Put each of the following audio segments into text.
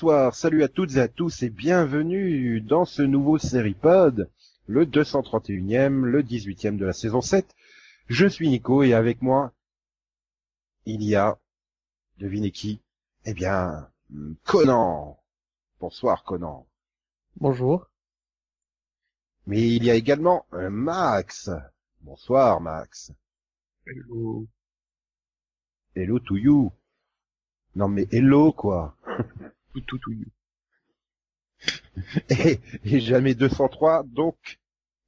Bonsoir, salut à toutes et à tous et bienvenue dans ce nouveau Seripod, le 231e, le 18e de la saison 7. Je suis Nico et avec moi, il y a, devinez qui? Eh bien, Conan. Bonsoir Conan. Bonjour. Mais il y a également euh, Max. Bonsoir Max. Hello. Hello to you. Non mais hello quoi. Tout, tout, tout. Et, et jamais 203, donc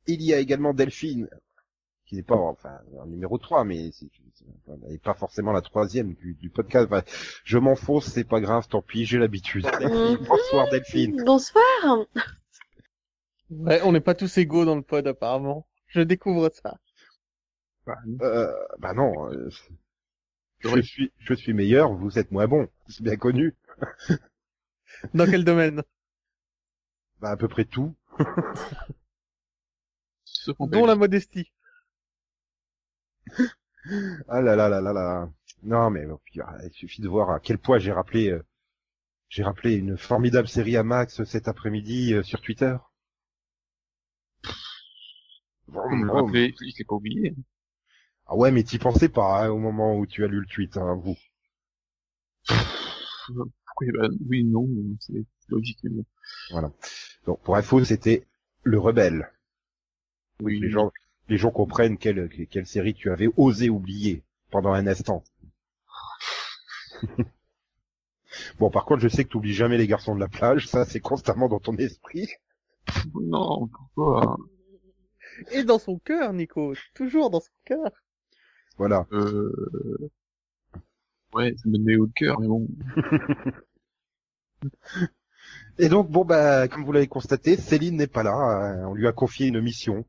il y a également Delphine, qui n'est pas enfin en numéro 3, mais c'est elle n'est pas forcément la troisième du, du podcast. Enfin, je m'enfonce, c'est pas grave, tant pis, j'ai l'habitude. Bonsoir Delphine. Bonsoir. Ouais, on n'est pas tous égaux dans le pod apparemment. Je découvre ça. Bah, Euh, bah non, euh, je Oui. suis je suis meilleur, vous êtes moins bon, c'est bien connu. Dans quel domaine Bah à peu près tout. Dont la modestie. Ah là là là là là. Non mais ah, il suffit de voir à quel point j'ai rappelé euh, j'ai rappelé une formidable série à Max cet après-midi euh, sur Twitter. Vroom, vroom. rappelez, je l'ai pas oublié. Ah ouais, mais t'y pensais pas hein, au moment où tu as lu le tweet, hein, vous. Pourquoi, bah, oui, non, c'est c'est logique, mais bon. Donc pour info, c'était le rebelle. Oui, Les gens, les gens comprennent quelle, quelle série tu avais osé oublier pendant un instant. bon, par contre, je sais que tu oublies jamais les garçons de la plage, ça c'est constamment dans ton esprit. Non, pourquoi? Et dans son cœur, Nico. Toujours dans son cœur. Voilà. Euh... Ouais, ça me met haut de cœur, mais bon. Et donc, bon, bah, comme vous l'avez constaté, Céline n'est pas là. hein, On lui a confié une mission.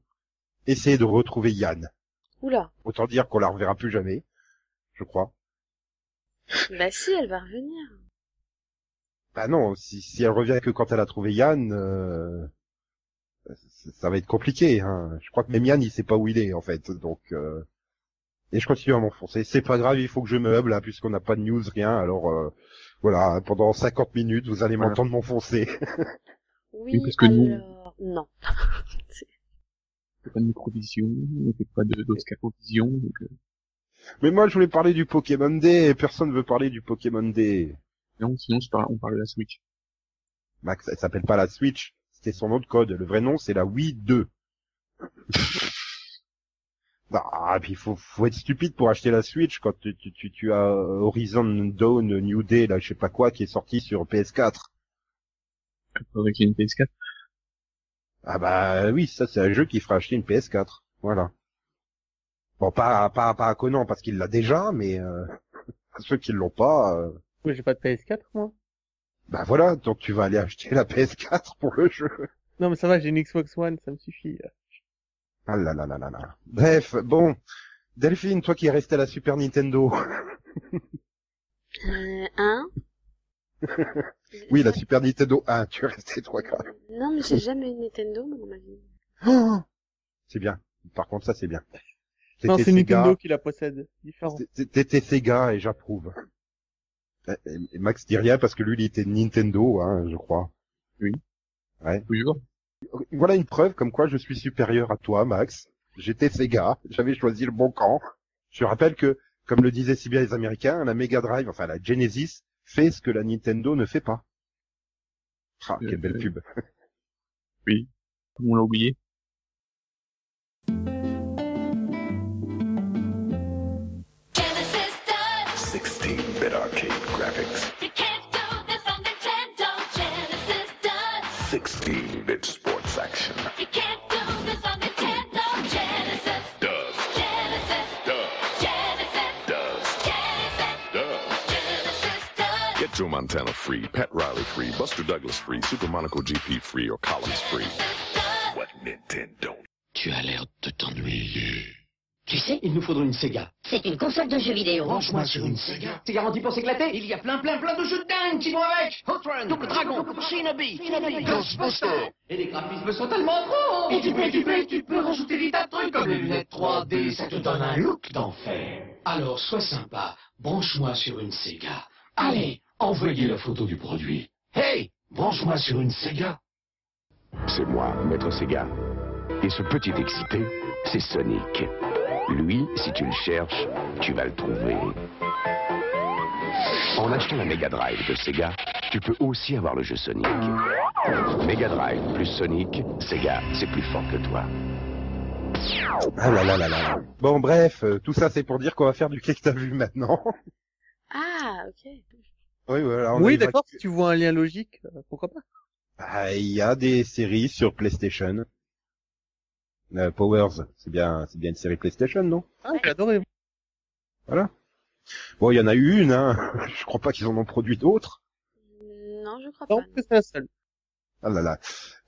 Essayer de retrouver Yann. Oula. Autant dire qu'on la reverra plus jamais, je crois. Bah si, elle va revenir. Bah non, si, si elle revient que quand elle a trouvé Yann, euh, ça ça va être compliqué. Hein. Je crois que même Yann, il sait pas où il est en fait. Donc, euh, et je continue à m'enfoncer. C'est pas grave, il faut que je meuble, hein, puisqu'on n'a pas de news, rien. Alors euh, voilà, pendant 50 minutes, vous allez Voilà. m'entendre m'enfoncer. Oui, Oui, parce que nous- alors... Non. On fait pas de microvision, on fait pas de d'oscarovision, donc, euh, Mais moi, je voulais parler du Pokémon Day, et personne veut parler du Pokémon Day. non, sinon, parle, on parle de la Switch. Max, elle s'appelle pas la Switch, c'était son nom de code. Le vrai nom, c'est la Wii 2. Ah, puis faut, faut être stupide pour acheter la Switch quand tu, tu, tu, tu as Horizon Dawn New Day, là, je sais pas quoi, qui est sorti sur PS4. Avec une PS4. Ah bah oui, ça c'est un jeu qui fera acheter une PS4. Voilà. Bon, pas, pas, pas à Conan parce qu'il l'a déjà, mais euh, à ceux qui l'ont pas, euh, Mais j'ai pas de PS4, moi. bah voilà, donc tu vas aller acheter la PS4 pour le jeu. Non, mais ça va, j'ai une Xbox One, ça me suffit. Ah là là là là là. Bref, bon. Delphine, toi qui es resté à la Super Nintendo. Euh, hein Oui, la Super Nintendo 1, tu es resté trois gars. Non, mais j'ai jamais eu Nintendo, moi, dans ma vie. Oh c'est bien. Par contre, ça c'est bien. Non, c'est Nintendo qui la possède. Différent. t'é- T'étais Sega et j'approuve. Et- et Max dit rien parce que lui, il était Nintendo, hein, je crois. Toujours. Voilà une preuve comme quoi je suis supérieur à toi, Max. J'étais Sega, j'avais choisi le bon camp. Je rappelle que, comme le disaient si bien les Américains, la Mega Drive, enfin la Genesis, fait ce que la Nintendo ne fait pas. Ah, quelle belle pub. Comme on l'a oublié. Genesis Montana free, Pat Riley free, Buster Douglas free, Super Monaco GP free, or Collins free. What Nintendo? Tu as l'air de t'ennuyer. Tu sais, il nous faudrait une Sega. C'est une console de jeux vidéo. Branche-moi sur une Sega. C'est garanti pour s'éclater. Il y a plein, plein, plein de jeux de dingue qui vont avec. Hot Run, Double Dragon, Shinobi, Shinobi, Ghostbusters. Et les graphismes sont tellement trop. Et tu peux, tu peux, tu peux rajouter des tas de trucs comme les lunettes 3D. Ça te donne un look d'enfer. Alors, sois sympa. Branche-moi sur une Sega. Allez, envoyez la photo du produit. Hey, branche-moi sur une Sega. C'est moi, Maître Sega. Et ce petit excité, c'est Sonic. Lui, si tu le cherches, tu vas le trouver. En achetant la Mega Drive de Sega, tu peux aussi avoir le jeu Sonic. Mega Drive plus Sonic, Sega, c'est plus fort que toi. Ah là là là là. Bon bref, euh, tout ça c'est pour dire qu'on va faire du qu'est-ce que t'as vu maintenant. Ah, ok. Oui, voilà. d'accord, si tu vois un lien logique, euh, pourquoi pas Ah, Il y a des séries sur PlayStation. Euh, Powers, c'est bien, c'est bien une série PlayStation, non? Ah, j'ai adoré. Voilà. Bon, il y en a eu une, hein. Je crois pas qu'ils en ont produit d'autres. Non, je crois Non, pas. que c'est la seule. Ah là là.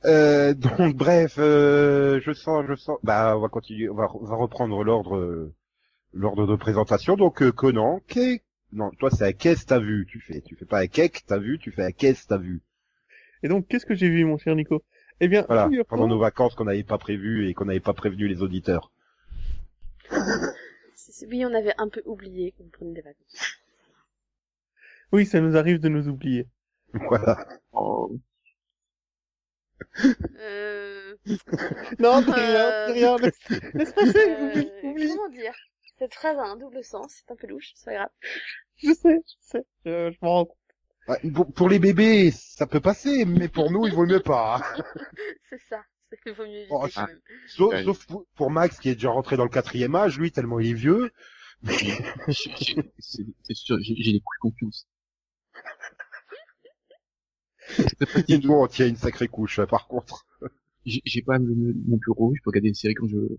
Euh, donc bref, euh, je sens, je sens. Bah, on va continuer, on va, on va reprendre l'ordre, euh, l'ordre de présentation. Donc euh, Conan, qu'est non, toi c'est à qu'est-ce t'as vu, tu fais, tu fais pas à qu'est-ce t'as vu, tu fais à qu'est-ce t'as vu. Et donc, qu'est-ce que j'ai vu, mon cher Nico? Eh bien, Voilà, pendant nos vacances qu'on n'avait pas prévues et qu'on n'avait pas prévenu les auditeurs. Oui, on avait un peu oublié qu'on prenait des vacances. Oui, ça nous arrive de nous oublier. Voilà. Oh, Euh... Non, dis rien, rien, laisse, laisse passer, euh. Comment dire? Cette phrase a un double sens, c'est un peu louche, c'est pas grave. Je sais, je sais, je, je m'en rends compte. Ouais, pour, pour les bébés, ça peut passer, mais pour nous, il vaut mieux pas. hein. C'est ça, c'est il vaut mieux éviter Oh, quand même. Sauf, Ouais. sauf pour, pour Max qui est déjà rentré dans le quatrième âge, lui tellement il est vieux. j'ai- c'est sûr, j'ai j'ai des coups de confiance. C'est très Et pratique. nous, on tient une sacrée couche, par contre. J'ai j'ai pas le- mon bureau, je peux regarder une série quand je veux.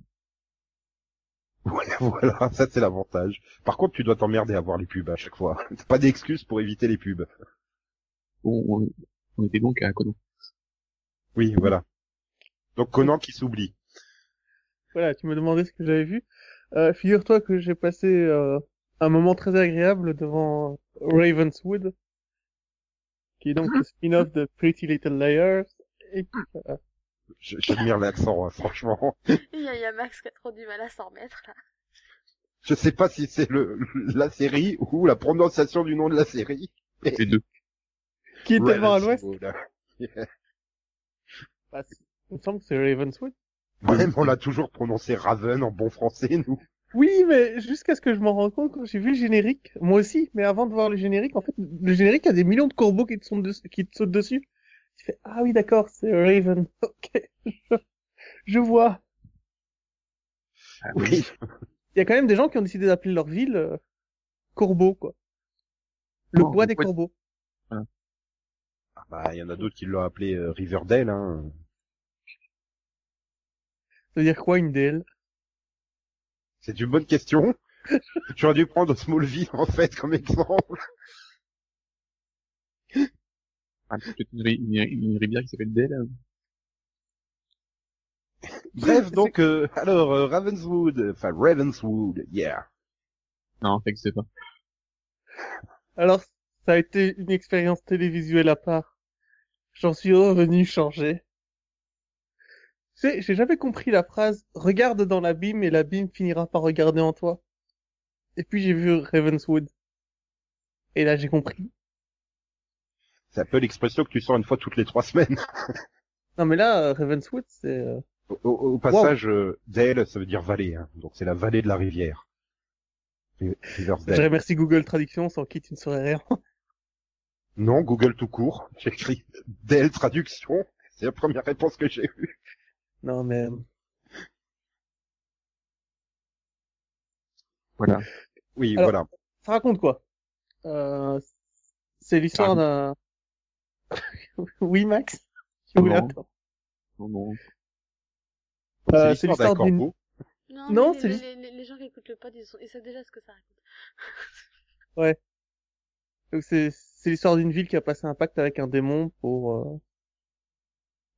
Voilà, voilà, ça c'est l'avantage. Par contre, tu dois t'emmerder à voir les pubs à chaque fois. T'as pas d'excuse pour éviter les pubs. Bon, on, on était donc à Conan. Oui, voilà. Donc Conan qui s'oublie. Voilà, tu me demandais ce que j'avais vu. Euh, figure-toi que j'ai passé euh, un moment très agréable devant Ravenswood, qui est donc le spin-off de Pretty Little Liars. Et puis, euh, J'admire l'accent, hein, franchement. Il y, a, il y a Max qui a trop du mal à s'en remettre là. Je sais pas si c'est le la série ou la prononciation du nom de la série. Les deux. qui est tellement à l'ouest. Ravenswood. Bah, il me semble que c'est Ravenswood. Ouais, mais on l'a toujours prononcé Raven en bon français, nous. Oui, mais jusqu'à ce que je m'en rende compte quand j'ai vu le générique, moi aussi, mais avant de voir le générique, en fait, le générique a des millions de corbeaux qui te, sont dessus, qui te sautent dessus. Tu fais, ah oui, d'accord, c'est Raven. Ok, je, je vois. Ah, Oui. Il y a quand même des gens qui ont décidé d'appeler leur ville euh, Corbeau, quoi. Le Oh, bois des corbeaux. Ah bah, il y en a d'autres qui l'ont appelé euh, Riverdale, hein. Ça veut dire quoi, une DL C'est une bonne question. tu aurais dû prendre Smallville, en fait, comme exemple. Ah, peut-être une, une, une rivière qui s'appelle Dell. hein. Bref, donc, euh, alors, euh, Ravenswood, enfin, Ravenswood, yeah. Non, ça existe pas. Alors, ça a été une expérience télévisuelle à part. J'en suis revenu changer. Tu sais, j'ai jamais compris la phrase « Regarde dans l'abîme et l'abîme finira par regarder en toi ». Et puis j'ai vu Ravenswood. Et là j'ai compris. C'est un peu l'expression que tu sors une fois toutes les trois semaines. Non mais là, euh, Ravenswood, c'est... euh, Au, au- au passage, euh, Dale, ça veut dire vallée, hein. Donc c'est la vallée de la rivière. Ri- Je remercie Google Traduction, sans qui tu ne saurais rien. Non, Google tout court. J'ai écrit Dale traduction. C'est la première réponse que j'ai eue. non mais... Voilà. Oui, Alors- voilà. Ça raconte quoi? Euh, C'est l'histoire d'un... oui Max Tu voulais Non. attendre Non, non. Euh, c'est l'histoire d'un corbeau. Non, c'est les, juste- les, les, les gens qui écoutent le pod, ils, sont, ils savent déjà ce que ça raconte. Donc c'est l'histoire d'une ville qui a passé un pacte avec un démon pour euh,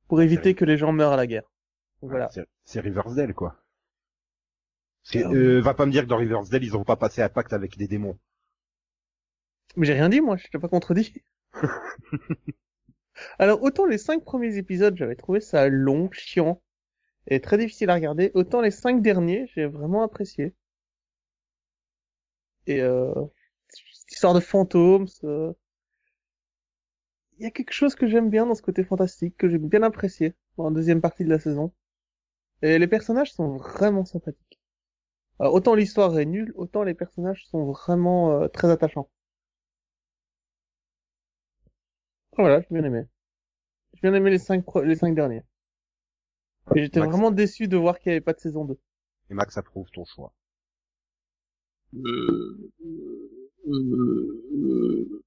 pour éviter que les gens meurent à la guerre. Donc voilà. C'est- C'est Riverdale, quoi. C'est- euh, va pas me dire que dans Riverdale, ils ont pas passé un pacte avec des démons. Mais j'ai rien dit, moi, je t'ai pas contredit. Alors, autant les cinq premiers épisodes, j'avais trouvé ça long, chiant, et très difficile à regarder, autant les cinq derniers, j'ai vraiment apprécié. Et euh, histoire de fantômes, ce- il y a quelque chose que j'aime bien dans ce côté fantastique, que j'ai bien apprécié la deuxième partie de la saison. Et les personnages sont vraiment sympathiques. Alors, autant l'histoire est nulle, autant les personnages sont vraiment euh, très attachants. Ah, Voilà, j'ai bien aimé. J'ai bien aimé les cinq, pro- les cinq derniers. Et j'étais Max. vraiment déçu de voir qu'il n'y avait pas de saison 2. Et Max approuve ton choix. Euh, euh, euh,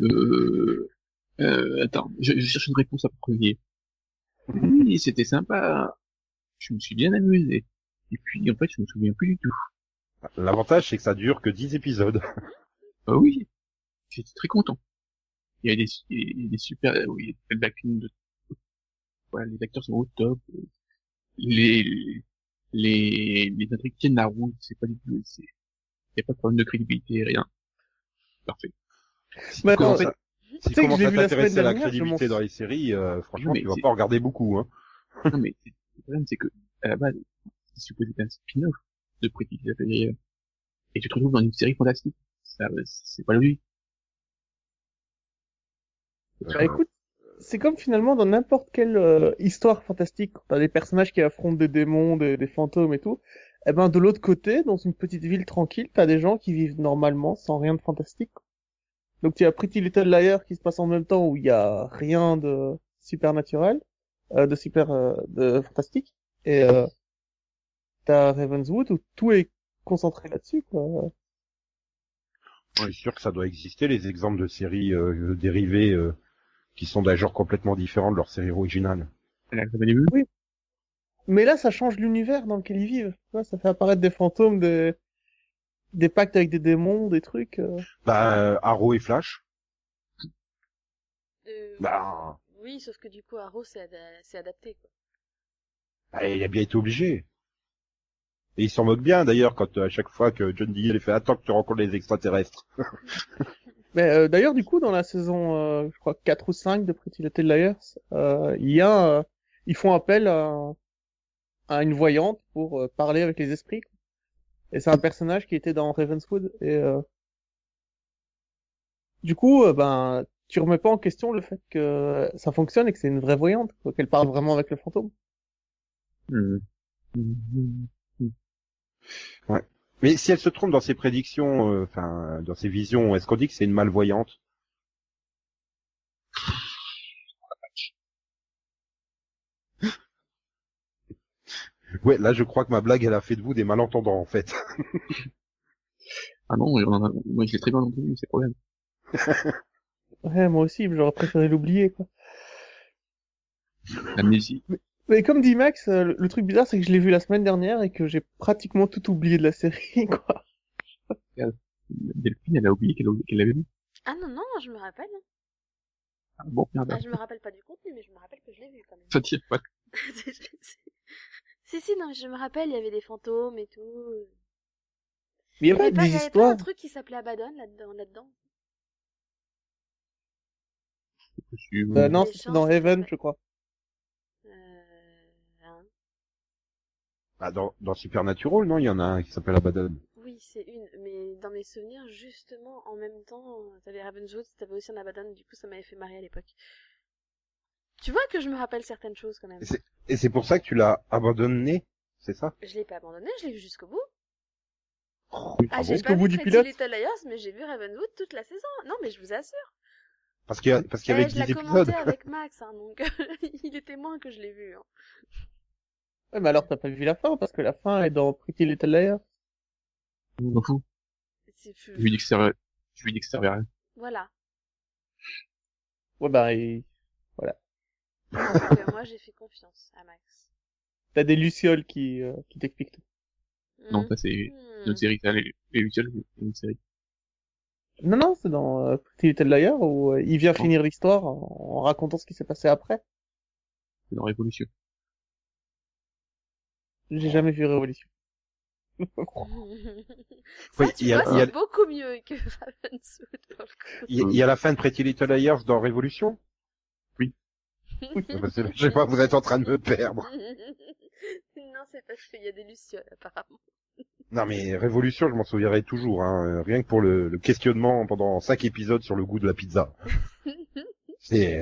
euh, euh, attends, je, je cherche une réponse à premier. Oui, c'était sympa. Je me suis bien amusé. Et puis, en fait, je me souviens plus du tout. L'avantage, c'est que ça dure que 10 épisodes. Ah oui, j'étais très content. Il y a des, il y a des super, oui, il y a des belles de, voilà, les acteurs sont au top. Les, les, les intrigues tiennent la route, c'est pas du tout, c'est, il y a pas de problème de crédibilité, rien. Parfait. Mais attends, Comment ça- Si tu commences à t'intéresser à la crédibilité dans les séries, euh, franchement, mais tu vas pas regarder beaucoup. Hein. Non, mais le problème, c'est que, à la base, c'est supposé être un spin-off de Pretty Little. Et tu te retrouves dans une série fantastique. Ça, c'est pas logique. Bah écoute, c'est comme finalement dans n'importe quelle euh, histoire fantastique, t'as des personnages qui affrontent des démons, des, des fantômes et tout, eh ben de l'autre côté, dans une petite ville tranquille, t'as des gens qui vivent normalement, sans rien de fantastique. Donc tu as Pretty Little Liars qui se passe en même temps où il y a rien de supernaturel, euh, de super, euh, de fantastique, et euh, t'as Ravenswood où tout est concentré là-dessus, quoi. Suis sûr que ça doit exister, les exemples de séries euh, dérivées euh, qui sont d'un genre complètement différent de leur série originale. Début. Mais là, ça change l'univers dans lequel ils vivent. Tu vois, ça fait apparaître des fantômes, des, des pactes avec des démons, des trucs. euh. Bah, euh, Arrow et Flash. Euh, Bah, Oui, sauf que du coup, Arrow, c'est c'est adapté, quoi. bah, il a bien été obligé. Et il s'en moque bien d'ailleurs quand euh, à chaque fois que John Diggle fait attends que tu rencontres les extraterrestres. Mais euh, d'ailleurs, du coup, dans la saison, euh, je crois 4 ou 5 de Pretty Little Liars, euh, il y a, euh, ils font appel à, à une voyante pour euh, parler avec les esprits. quoi. Et c'est un personnage qui était dans Ravenswood. Et du coup, ben, tu remets pas en question le fait que ça fonctionne et que c'est une vraie voyante, qu'elle parle vraiment avec le fantôme. Hmm. Hmm. Mais si elle se trompe dans ses prédictions, euh, enfin dans ses visions, est-ce qu'on dit que c'est une malvoyante? Ouais, là je crois que ma blague elle a fait de vous des malentendants en fait. Ah non, on en a- moi je l'ai très bien entendu, c'est le problème. Ouais, moi aussi, mais j'aurais préféré l'oublier, quoi. L'amnésie. Mais comme dit Max, euh, le, truc bizarre, c'est que je l'ai vu la semaine dernière et que j'ai pratiquement tout oublié de la série, quoi. Delphine, elle a oublié qu'elle l'avait vu. Ah non, non, je me rappelle. Ah bon, merde. Ah, je me rappelle pas du contenu, mais je me rappelle que je l'ai vu quand même. Ça tire pas. si, si, non, mais je me rappelle, il y avait des fantômes et tout. Mais il y avait pas des il y avait pas un truc qui s'appelait Abaddon là-dedans, là-dedans. Euh, non, chances, dans c'est Heaven, je crois. Euh, hein. Bah, dans, dans Supernatural, non, il y en a un qui s'appelle Abaddon. Oui, c'est une, mais dans mes souvenirs, justement, en même temps, t'avais Ravenswood, t'avais aussi un Abaddon, du coup ça m'avait fait marrer à l'époque. Tu vois que je me rappelle certaines choses quand même. Et c'est- Et c'est pour ça que tu l'as abandonné, c'est ça? Je l'ai pas abandonné, je l'ai vu jusqu'au bout. Oui, Ah, ah j'ai bon? Jusqu'au pas bout vu du pilote Little Liars, mais j'ai vu Ravenwood toute la saison. Non, mais je vous assure. Parce qu'il y a, parce qu'il y avait Eh, je 10 l'ai épisodes. commenté avec Max, hein, donc il est témoin que je l'ai vu. Hein. Ouais, mais alors t'as pas vu la fin, parce que la fin est dans Pretty Little Liars. Je m'en fous. C'est Je lui dis que ça, je lui dis que ça servait à rien. Voilà. Ouais, bah, et... Donc, euh, moi, j'ai fait confiance à Max. t'as des lucioles qui, euh, qui t'expliquent tout. Non, Hmm. ça c'est une autre série, les, les Lucioles, c'est une série. Non, non, c'est dans euh, Pretty Little Liars où euh, il vient Oh. finir l'histoire en, en racontant ce qui s'est passé après. C'est dans Révolution. J'ai jamais vu Révolution. Ça, Oui, tu il y a- vois, il y a- c'est beaucoup mieux que Ravenswood pour le coup. Il y, a la fin de Pretty Little Liars dans Révolution? Oui. Je sais pas, vous êtes en train de me perdre. non, c'est parce qu'il y a des lucioles, apparemment. Non mais Révolution, je m'en souviendrai toujours, hein, euh, rien que pour le, le questionnement pendant cinq épisodes sur le goût de la pizza. C'est,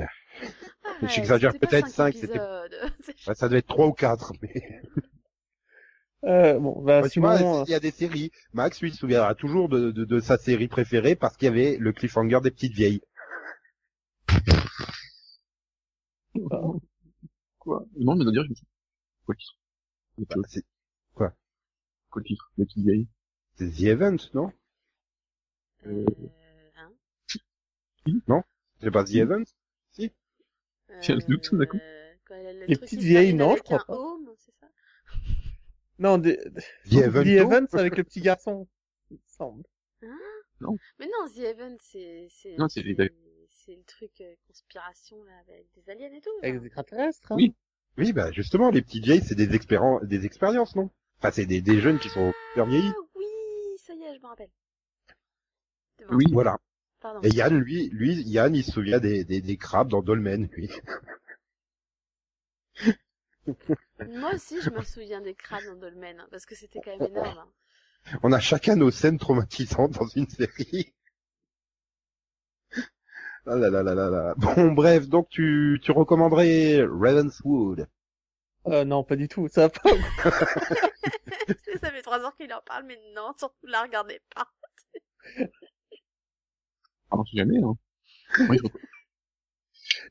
Arrête, J'exagère peut-être cinq, c'était- ouais, ça devait être trois ou quatre. Mais Euh, bon, bah Ouais, tu sinon, vois, euh, il y a des séries. Max, lui, se souviendra toujours de, de, de sa série préférée parce qu'il y avait le cliffhanger des petites vieilles. Quoi? Non, mais dire, je me suis... Quoi le titre? Bah, C'est Quoi? Le titre? Les petites vieilles. c'est The Event, non? Euh, hein? C'est pas The Event? Tiens, le doute, d'accord. Euh, quand elle a le Les petites vieilles, non, je crois pas. home, non, des- The Event. The Event avec le petit garçon, il me semble. Mais non, The Event, c'est c'est Non, c'est les- c'est le truc euh, conspiration là avec des aliens et tout. là. Avec des extraterrestres. Hein. Oui. Oui, bah justement, les petites vieilles, c'est des, des expériences, non? Enfin, c'est des, des jeunes qui sont super vieillis. Ah oui, ça y est, je me rappelle. Oui. Voilà. Pardon. Et Yann, lui, lui, Yann, il se souvient des, des, des crabes dans Dolmen, lui. Moi aussi, je me souviens des crânes dans Dolmen, hein, parce que c'était quand même énorme. hein. On a chacun nos scènes traumatisantes dans une série. Ah là là là là là. Bon, bref, donc tu, tu recommanderais Ravenswood. Euh, non, pas du tout. Ça va pas. ça fait trois heures qu'il en parle, mais non, surtout la regardez pas. Ah, on sait jamais, hein. Moi, je...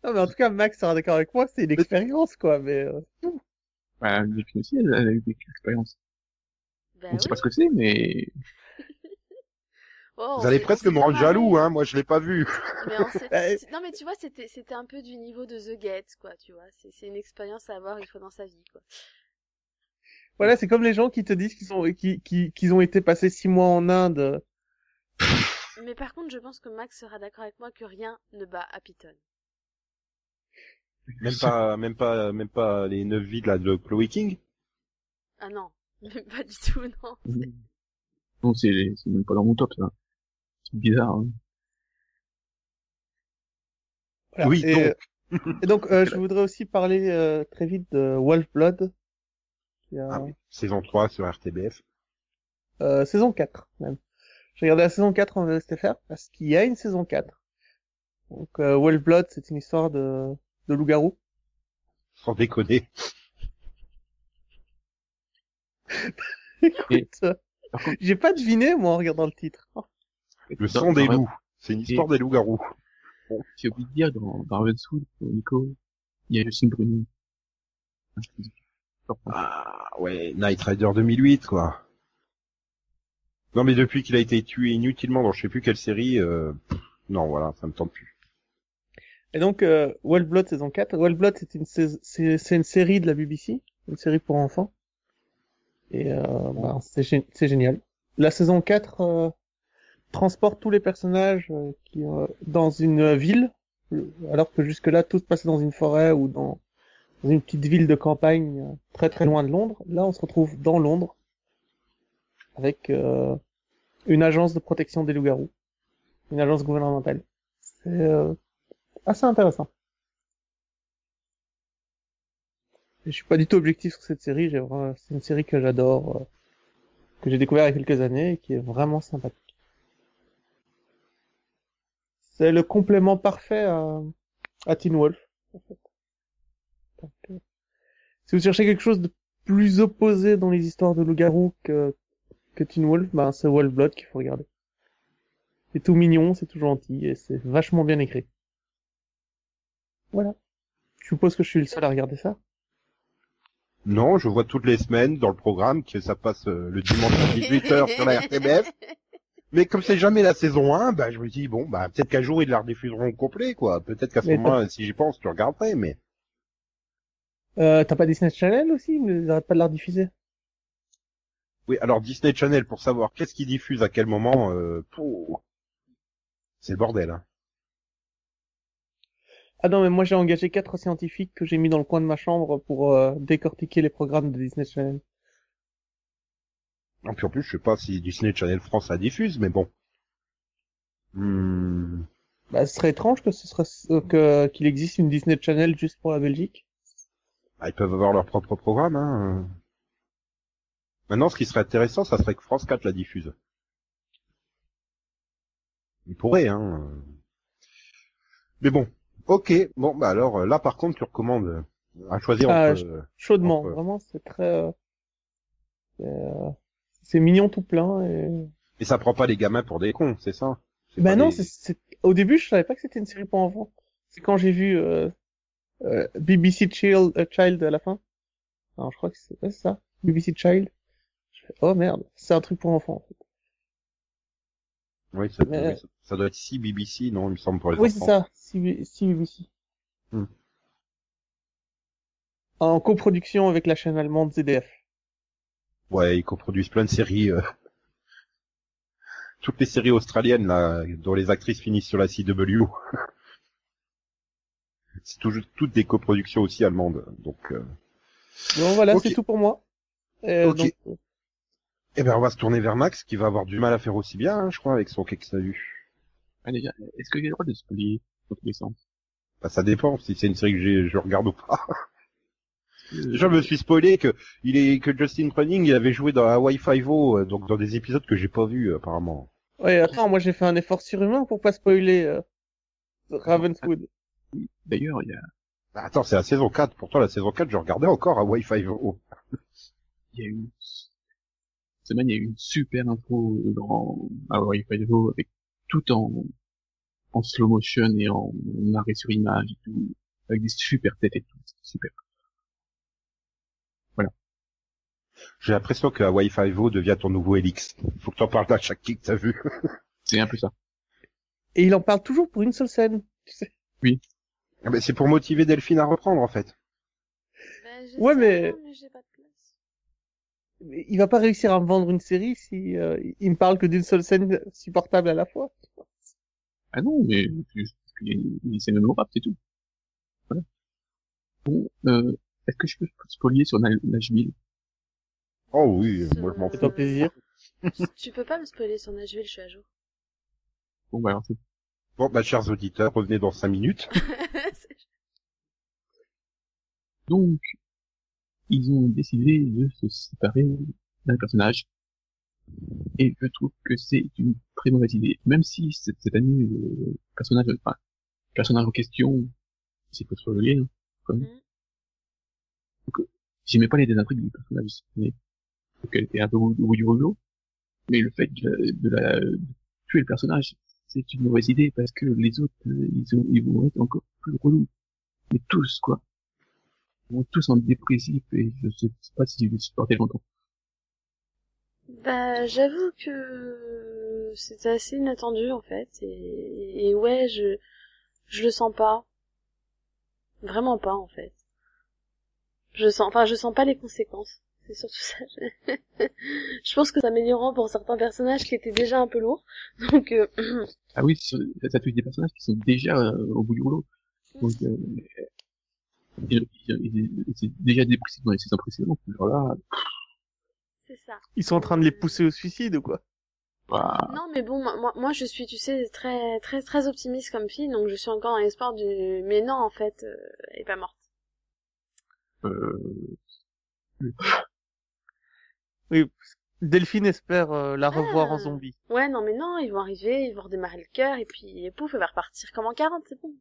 non, mais en tout cas, Max sera d'accord avec moi. C'est une expérience, quoi. Mais euh, bah, Delphine aussi, elle, elle a eu des expériences. Bah on sait oui. pas ce que c'est, mais... Oh, Vous allez presque me rendre jaloux, hein. Moi, je l'ai pas vu. Mais on s'est- Bah, Non, mais tu vois, c'était c'était un peu du niveau de The Get, quoi, tu vois. C'est c'est une expérience à avoir une fois dans sa vie, quoi. voilà, c'est comme les gens qui te disent qu'ils sont, qu'ils ont été passés six mois en Inde. Mais par contre, je pense que Max sera d'accord avec moi que rien ne bat Happyton. Même pas, même pas, même pas les neuf vies de la de Chloe King? Ah non, même pas du tout, non. Non, c'est c'est même pas dans mon top, ça. C'est bizarre, hein. Voilà. Oui, et, donc. et donc, euh, je voudrais aussi parler euh, très vite de Wolf Blood, qui a, Ah oui. Saison 3 sur RTBF. euh, saison 4 même. J'ai regardé la saison 4 en VSTFR parce qu'il y a une saison 4. Donc, euh, Wolf Blood, c'est une histoire de, de loup-garou? Sans déconner. Écoute, j'ai pas deviné, moi, en regardant le titre. Le Dans- sang des dans- loups. C'est une histoire des loups-garous. J'ai oublié de dire, dans, dans Ravenswood, Nico, il y a Justine Bruni. Ah. Ah, ouais, Night Rider 2008, quoi. Non, mais depuis qu'il a été tué inutilement dans je sais plus quelle série, euh... non, voilà, ça me tente plus. Et donc, euh, Blood saison 4. Wolf Blood, c'est une, une série de la BBC, une série pour enfants. Et euh, ben, c'est, gé- c'est génial. La saison 4 euh, transporte tous les personnages euh, qui euh, dans une ville, alors que jusque-là, tout se passait dans une forêt ou dans, dans une petite ville de campagne euh, très très loin de Londres. Là, on se retrouve dans Londres avec une agence de protection des loups-garous, une agence gouvernementale. C'est assez intéressant. Je suis pas du tout objectif sur cette série. C'est une série que j'adore, euh, que j'ai découvert il y a quelques années et qui est vraiment sympathique. C'est le complément parfait à, à Teen Wolf. Euh, si vous cherchez quelque chose de plus opposé dans les histoires de loup-garou que, que Teen Wolf, ben c'est Wolf Blood qu'il faut regarder. C'est tout mignon, c'est tout gentil et c'est vachement bien écrit. Voilà. Je suppose que je suis le seul à regarder ça. Non, je vois toutes les semaines dans le programme que ça passe euh, le dimanche à 18h sur la RTBF. Mais comme c'est jamais la saison 1, bah, je me dis, bon, bah, peut-être qu'un jour ils la rediffuseront au complet, quoi. Peut-être qu'à ce Mais moment-là, si j'y pense, tu regarderais, mais. Euh, t'as pas Disney Channel aussi Ils arrêtent pas de la rediffuser? Oui, alors Disney Channel, pour savoir qu'est-ce qu'ils diffusent à quel moment, euh, pour... C'est le bordel. Hein. Ah non, mais moi j'ai engagé quatre scientifiques que j'ai mis dans le coin de ma chambre pour euh, décortiquer les programmes de Disney Channel. Et puis en plus, je sais pas si Disney Channel France la diffuse, mais bon. Hmm. Bah, ce serait étrange que ce serait euh, que qu'il existe une Disney Channel juste pour la Belgique. Ah, ils peuvent avoir leur propre programme. Hein. Maintenant, ce qui serait intéressant, ça serait que France 4 la diffuse. Ils pourraient, hein. Mais bon, ok. Bon, bah alors euh, là, par contre, tu recommandes euh, à choisir Ah, entre. euh, Chaudement, Entre- vraiment, c'est très. euh, c'est, c'est mignon tout plein. Et... Et ça prend pas les gamins pour des cons, c'est ça? Bah pas non, c'est, au début je savais pas que c'était une série pour enfants. C'est quand j'ai vu euh, euh, BBC Child, Child à la fin. Alors je crois que c'est, ouais, ça, BBC Child. Je fais, oh merde, c'est un truc pour enfants. en fait. Oui, ça, oui, ça- ça doit être si BBC, non, il me semble pour les Oui, c'est ça, si, si BBC. Hmm. En coproduction avec la chaîne allemande ZDF. Ouais, ils coproduisent plein de séries. euh. Toutes les séries australiennes là, dont les actrices finissent sur la CW. c'est toujours toutes des coproductions aussi allemandes. Donc, euh... Bon voilà, c'est tout pour moi. Donc, euh, eh ben, on va se tourner vers Max, qui va avoir du mal à faire aussi bien, hein, je crois, avec son vu. Ah, déjà, est-ce que j'ai le droit de spoiler dans tous les sens Bah, ça dépend si c'est une série que j'ai- je regarde ou pas. Euh, Déjà, je me suis spoilé que il est que Justin Cronin, il avait joué dans Hawaii Five-O, euh, donc dans des épisodes que j'ai pas vus euh, apparemment. Ouais, attends, moi j'ai fait un effort surhumain pour pas spoiler euh, Ravenswood. D'ailleurs, il y a, Bah, attends, c'est la saison 4. Pourtant, la saison 4, je regardais encore Hawaii Five-O. il y a eu cette semaine, il y a eu une super info dans Hawaii Five-O avec tout en en slow motion et en, en arrêt sur image et tout, avec des super têtes et tout, c'était super. J'ai l'impression que Hawaii Five-O devient ton nouveau Elix. Faut que t'en parles à chaque kick que t'as vu. C'est un peu ça. Et il en parle toujours pour une seule scène. Tu sais. Ah, mais c'est pour motiver Delphine à reprendre, en fait. Je Ouais, sais mais- pas, mais j'ai pas de place. Mais Il va pas réussir à me vendre une série si euh, il me parle que d'une seule scène supportable à la fois. Ah non, mais qu'il y a une, scène mémorable, c'est tout. Voilà. Bon, euh, est-ce que je peux spoiler sur Na- Nashville? Oh oui, moi je m'en C'est fous. un plaisir. Tu peux pas me spoiler sur Nashville, je suis à jour. Bon, bah alors c'est Bon, bah, chers auditeurs, revenez dans 5 minutes. C'est- Donc, ils ont décidé de se séparer d'un personnage. Et je trouve que c'est une très mauvaise idée. Même si cette, cette année, le personnage, enfin, le personnage en question, c'est pas trop lié, hein, quand même. Donc, euh, j'aimais pas les intrigues du personnage, mais qu'elle était un peu au bout du rouleau. Mais le fait de, la- de, la, de tuer le personnage, c'est une mauvaise idée parce que les autres, ils, ont, ils vont être encore plus relous. Mais tous, quoi. Vont tous en dépressif et je sais pas si je vais supporter longtemps. Bah, j'avoue que c'était assez inattendu en fait, et, et ouais, je je le sens pas, vraiment pas en fait. Je sens, enfin, je sens pas les conséquences. C'est surtout ça. je pense que ça améliorera pour certains personnages qui étaient déjà un peu lourds. Donc, euh, Ah oui, ça touche des personnages qui sont déjà euh, au bout du rouleau. Donc, euh, ils- ils étaient déjà dépressifs dans les saisons précédentes. Là, c'est ça. Ils sont en train de les pousser au suicide ou quoi? Bah, Non, mais bon, moi, moi, moi, je suis, tu sais, très, très, très optimiste comme fille, donc je suis encore dans l'espoir du. Mais non, en fait, euh, elle est pas morte. euh, Oui. Delphine espère euh, la revoir Ah. en zombie. Ouais, non, mais non, ils vont arriver, ils vont redémarrer le cœur, et puis pouf, elle va repartir comme en 40, c'est bon.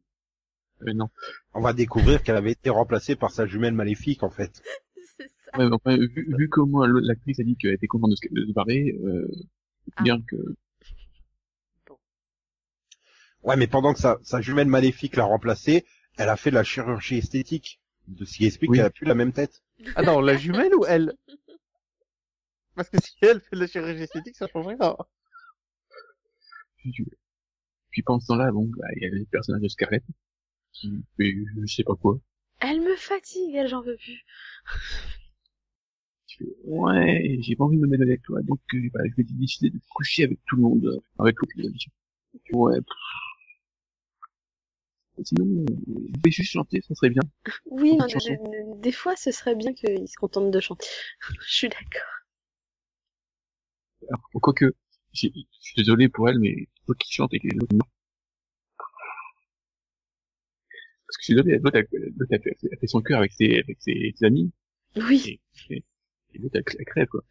Euh, non. On va découvrir qu'elle avait été remplacée par sa jumelle maléfique, en fait. c'est ça. Ouais, mais enfin, vu, vu comment l'actrice a dit qu'elle était contente de se, de se barrer, euh, Ah. dire que Ouais, mais pendant que sa, sa jumelle maléfique l'a remplacée, elle a fait de la chirurgie esthétique. De ce qui explique Oui. qu'elle a plus la même tête. Ah non, la jumelle ou elle? Parce que si elle fait de la chirurgie esthétique, ça change rien. puis, puis pendant ce temps-là, bon, bah, il y a le personnage de Scarlett qui fait je sais pas quoi. Elle me fatigue, elle, j'en veux plus. Tu fais, ouais, j'ai pas envie de me mettre avec toi, donc euh, bah, je vais décider de coucher avec tout le monde, euh, avec l'autre, dit. Ouais. pff. Sinon, vous pouvez juste chanter, ça serait bien. Oui, non, chanson. des, fois, ce serait bien qu'ils se contentent de chanter. Je suis d'accord. Alors, quoique, je suis désolé pour elle, mais faut qu'il chante et que l'autre non. Parce que désolé, l'autre a, fait, son cœur avec ses, avec ses, ses amis, Oui. et, et, et l'autre a, a crève, quoi.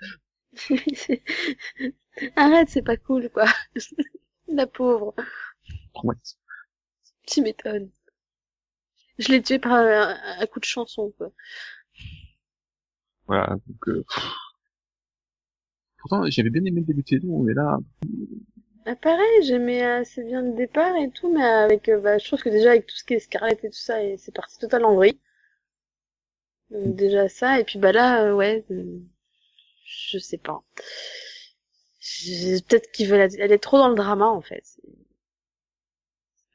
Arrête, c'est pas cool, quoi. La pauvre. Traumatisme. Tu m'étonnes. Je l'ai tué par un, un coup de chanson, quoi. Voilà, donc, euh. Pourtant, j'avais bien aimé le début de saison, mais là, Ah, pareil, j'aimais assez bien le départ et tout, mais avec, euh, bah, je trouve que déjà avec tout ce qui est Scarlett et tout ça, et c'est parti total en vrille. Donc, déjà ça, et puis bah là, euh, ouais, euh, je sais pas. Peut-être qu'ils veulent aller trop dans le drama, en fait.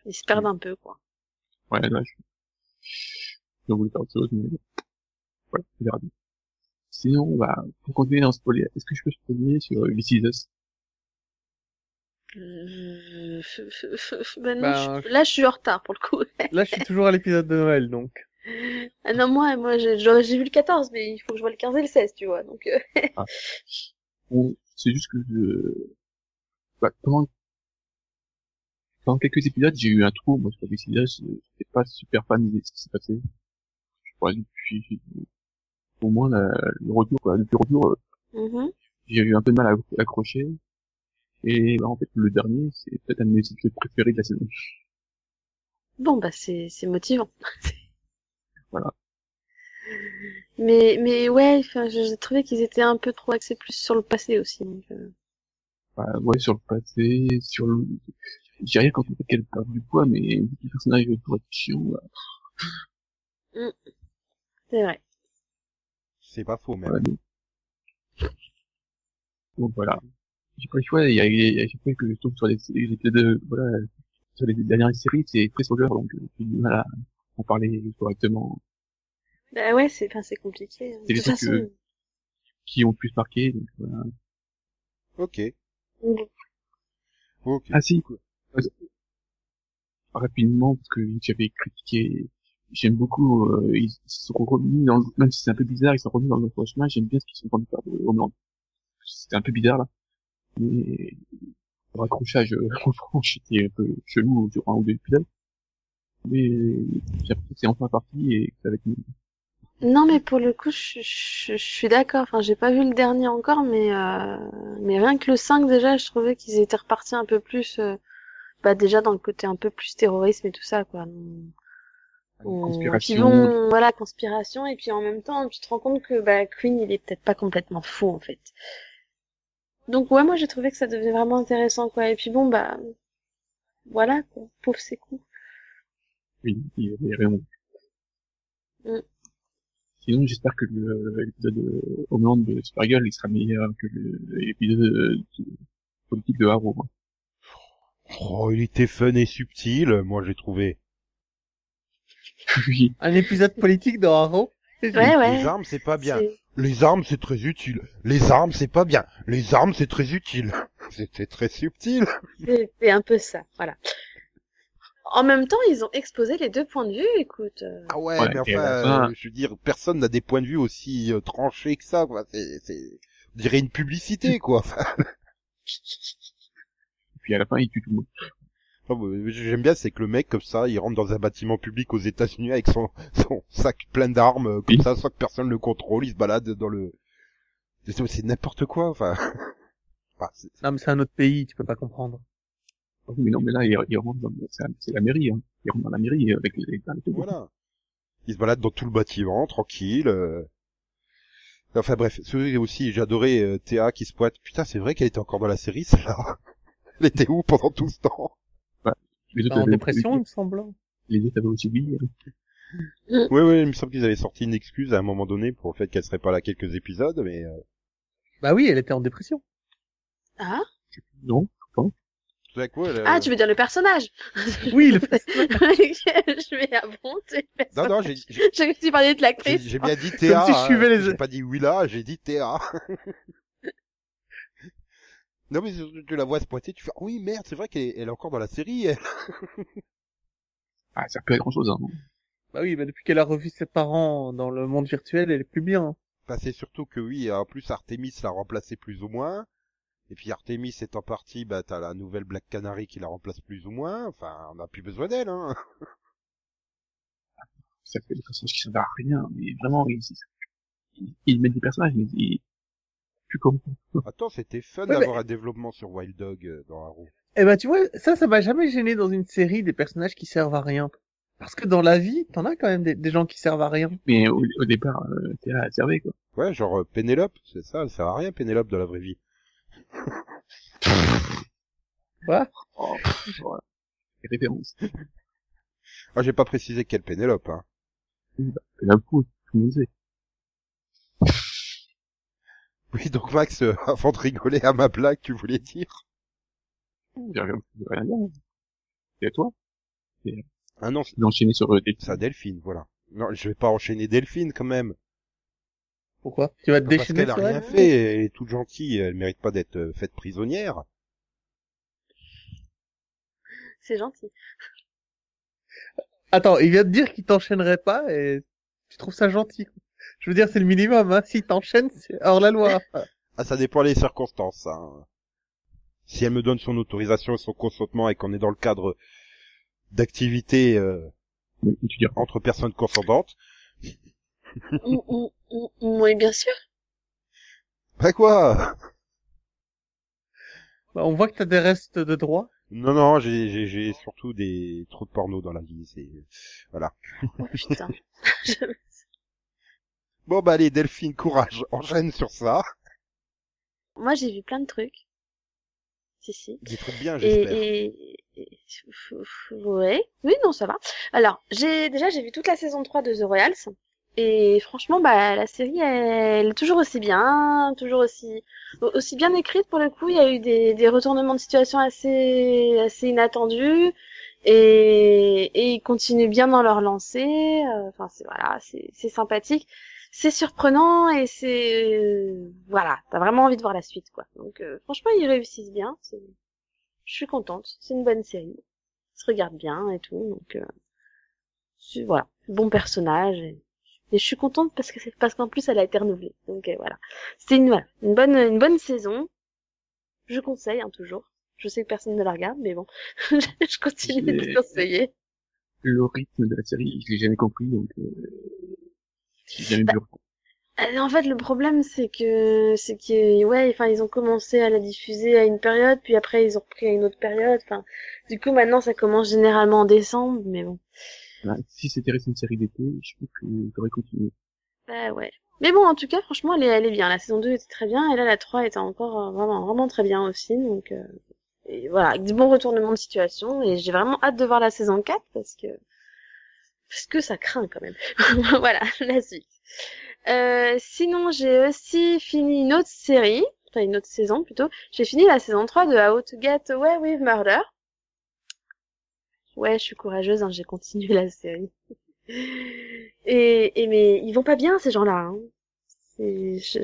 Ils se perdent un peu, quoi. ouais, là, je, je voulais faire autre chose, mais voilà, verra bien. Sinon, bah, pour continuer dans spoiler, est-ce que je peux spoiler sur euh, This Is Us? Euh, non, Ben, je- là, je suis en retard, pour le coup. Là, je suis toujours à l'épisode de Noël, donc. Ah non, moi, moi, j'ai vu le 14, mais il faut que je vois le 15 et le 16, tu vois, donc, euh, Bon, c'est juste que je... Bah, pendant... pendant quelques épisodes, j'ai eu un trou, moi, sur Us, j'étais pas super fan de ce qui s'est passé. Je crois, depuis, au moins, la- le retour, quoi, depuis le retour, euh, mhm. j'ai eu un peu de mal à accrocher. Et, bah, en fait, le dernier, c'est peut-être un de mes épisodes préférés de la saison. Bon, bah, c'est, c'est motivant. Voilà. Mais, mais ouais, enfin, je- j'ai trouvé qu'ils étaient un peu trop axés plus sur le passé aussi, donc, euh, Bah, ouais, sur le passé, sur le... J'ai rien contre le fait qu'elle perde du poids, mais vu que le personnage pour être chiant, bah, c'est vrai. C'est pas faux, même. voilà. Donc, donc voilà. J'ai pas le choix, il y a, il y a chaque que je tombe sur les, les épisodes de, voilà, sur les dernières séries, c'est très spoiler, donc euh, j'ai du mal à en parler correctement. Bah ouais, c'est, enfin, c'est compliqué. hein. C'est De les toute trucs, façon, euh, Qui ont le plus marqué, donc voilà. Ok. bon, Ok. Ah si, euh, rapidement, parce que j'avais critiqué, j'aime beaucoup, euh, ils se sont remis dans, même si c'est un peu bizarre, ils sont remis dans le chemin, j'aime bien ce qu'ils sont en train de faire de Homeland. C'était un peu bizarre, là. Mais, le raccrochage, euh, en franche, était un peu chelou durant un ou deux épisodes. Mais, j'ai l'impression que c'est enfin parti et que ça va être mieux. Non, mais pour le coup, je, je, je suis d'accord. Enfin, j'ai pas vu le dernier encore, mais euh, mais rien que le 5 déjà, je trouvais qu'ils étaient repartis un peu plus, euh, bah déjà dans le côté un peu plus terrorisme et tout ça, quoi. On- Conspiration. Puis bon, voilà, conspiration, et puis en même temps, tu te rends compte que bah Queen, il est peut-être pas complètement fou en fait. Donc ouais, moi j'ai trouvé que ça devenait vraiment intéressant, quoi. Et puis bon, bah voilà, quoi. Pauvre c'est cool. Oui, il y avait raison. Mm. Sinon, j'espère que le- l'épisode de Homeland de Supergirl, il sera meilleur que l'épisode de- de- politique de Arrow. hein. Oh, il était fun et subtil, moi j'ai trouvé. oui, Un épisode politique dans Arrow. Ouais, ouais. Les armes, c'est pas bien. C'est- Les armes, c'est très utile. Les armes, c'est pas bien. Les armes, c'est très utile. C'était très subtil. C'était un peu ça, voilà. En même temps, ils ont exposé les deux points de vue, écoute. euh, Ah ouais, Ouais, mais enfin, fin- euh, je veux dire, personne n'a des points de vue aussi euh, tranchés que ça, quoi. C'est, c'est, on dirait une publicité, quoi. Puis à la fin, il tue tout le monde. J'aime bien, c'est que le mec, comme ça, il rentre dans un bâtiment public aux États-Unis avec son, son sac plein d'armes, euh, comme Oui. ça, sans que personne le contrôle, il se balade dans le... C'est n'importe quoi, enfin... Enfin, c'est- Non, mais c'est un autre pays, tu peux pas comprendre. Ah oui, Mais non, mais là, il, il rentre dans, c'est la- c'est la mairie, hein. Il rentre dans la mairie avec les, les, les- Voilà. Il se balade dans tout le bâtiment, tranquille. euh. Enfin bref, aussi, j'adorais euh, Théa qui se pointe. Putain, c'est vrai qu'elle était encore dans la série, celle-là. Elle était où pendant tout ce temps? Les autres En dépression, il me semble. Les autres avaient aussi oublié. hein. Oui, oui, il me semble qu'ils avaient sorti une excuse à un moment donné pour le fait qu'elle serait pas là quelques épisodes, mais... euh, Bah oui, elle était en dépression. Ah? Non, tout à coup, elle, euh, Ah, tu veux dire le personnage Oui, le... Je vais le Non, personnage. non, j'ai j'ai- parlais de j'ai- l'actrice. j'ai bien dit Théa. si je hein. suivais les- J'ai pas dit Willa, j'ai dit Théa. Non mais tu la vois se pointer, tu fais ah oui merde, c'est vrai qu'elle est, elle est encore dans la série. Elle. Ah, ça peut être grand chose, hein. Bah oui, bah depuis qu'elle a revu ses parents dans le monde virtuel, elle est plus bien. Bah, c'est surtout que oui, en plus Artemis l'a remplacé plus ou moins. Et puis Artemis étant partie, bah t'as la nouvelle Black Canary qui la remplace plus ou moins. Enfin, on n'a plus besoin d'elle, hein. Ça fait des personnages qui servent à rien, mais vraiment, ils, ils, ils mettent des personnages, mais ils, plus comme Attends, c'était fun Ouais, d'avoir un développement sur Wild Dog euh, dans Arrow. Eh ben tu vois, ça, ça m'a jamais gêné dans une série des personnages qui servent à rien. Parce que dans la vie, t'en as quand même des, des gens qui servent à rien. Mais au, au départ, euh, t'es là à servir, quoi. Ouais, genre euh, Pénélope, c'est ça, elle sert à rien Pénélope dans la vraie vie. Quoi? Oh, voilà. Les références. Ah, j'ai pas précisé quelle Pénélope, hein. Là, coup, tout le monde sait. Oui, donc Max, euh, avant de rigoler à ma blague, tu voulais dire? J'ai rien, j'ai rien dire. Et à toi? Ah non, c'est enchaîné sur euh, des... ça Delphine, voilà. Non, je vais pas enchaîner Delphine quand même. Pourquoi? Tu vas te Parce déchaîner qu'elle a rien fait, elle est toute gentille, elle mérite pas d'être euh, faite prisonnière. C'est gentil. Attends, il vient de dire qu'il t'enchaînerait pas et tu trouves ça gentil. quoi. Je veux dire, c'est le minimum, hein. S'il t'enchaîne, c'est hors la loi. Ah, ça dépend des circonstances. Hein. Si elle me donne son autorisation et son consentement et qu'on est dans le cadre d'activités euh, entre personnes consentantes, oui, bien sûr. bah quoi? Bah, on voit que t'as des restes de droit. Non, non, j'ai j'ai- j'ai surtout des trop de porno dans la vie. C'est voilà. Oh putain. Bon bah allez, Delphine, courage, enchaîne sur ça. Moi, j'ai vu plein de trucs. Si, si. Des trucs bien, j'espère. et, et- ouais. Oui, non, ça va. Alors, j'ai, déjà, j'ai vu toute la saison 3 de The Royals. Et franchement, bah, la série, elle, est toujours aussi bien, toujours aussi, au- aussi bien écrite pour le coup. Il y a eu des, des retournements de situation assez, assez inattendus. Et, et ils continuent bien dans leur lancée. Euh, Enfin, c'est, voilà, c'est, c'est sympathique. C'est surprenant et c'est, voilà, t'as vraiment envie de voir la suite, quoi. Donc, euh, franchement, ils réussissent bien. C'est, je suis contente. C'est une bonne série. Ça se regarde bien et tout. Donc, euh, voilà, bon personnage. Et, et je suis contente parce que c'est parce qu'en plus elle a été renouvelée. Donc euh, voilà, c'était une voilà, une bonne une bonne saison. Je conseille hein, toujours. Je sais que personne ne la regarde, mais bon, je continue de conseiller. Le rythme de la série, je l'ai jamais compris, donc, euh, j'ai Bah, vu. Euh, En fait, le problème, c'est que, c'est que, ouais, enfin, ils ont commencé à la diffuser à une période, puis après, ils ont repris à une autre période. Enfin, du coup, maintenant, ça commence généralement en décembre, mais bon. Voilà, si c'était resté une série d'été, je pense que j'aurais continué. Bah ouais. Mais bon, en tout cas, franchement, elle est, elle est bien. La saison 2 était très bien, et là, la 3 était encore euh, vraiment, vraiment très bien aussi. Donc, euh, et voilà, avec des bons retournements de situation, et j'ai vraiment hâte de voir la saison 4, parce que, parce que ça craint quand même. voilà, la suite. Euh, sinon, j'ai aussi fini une autre série, enfin une autre saison plutôt. J'ai fini la saison 3 de How to Get Away with Murder. Ouais, je suis courageuse, hein, j'ai continué la série. Et, et mais ils vont pas bien ces gens-là. Hein.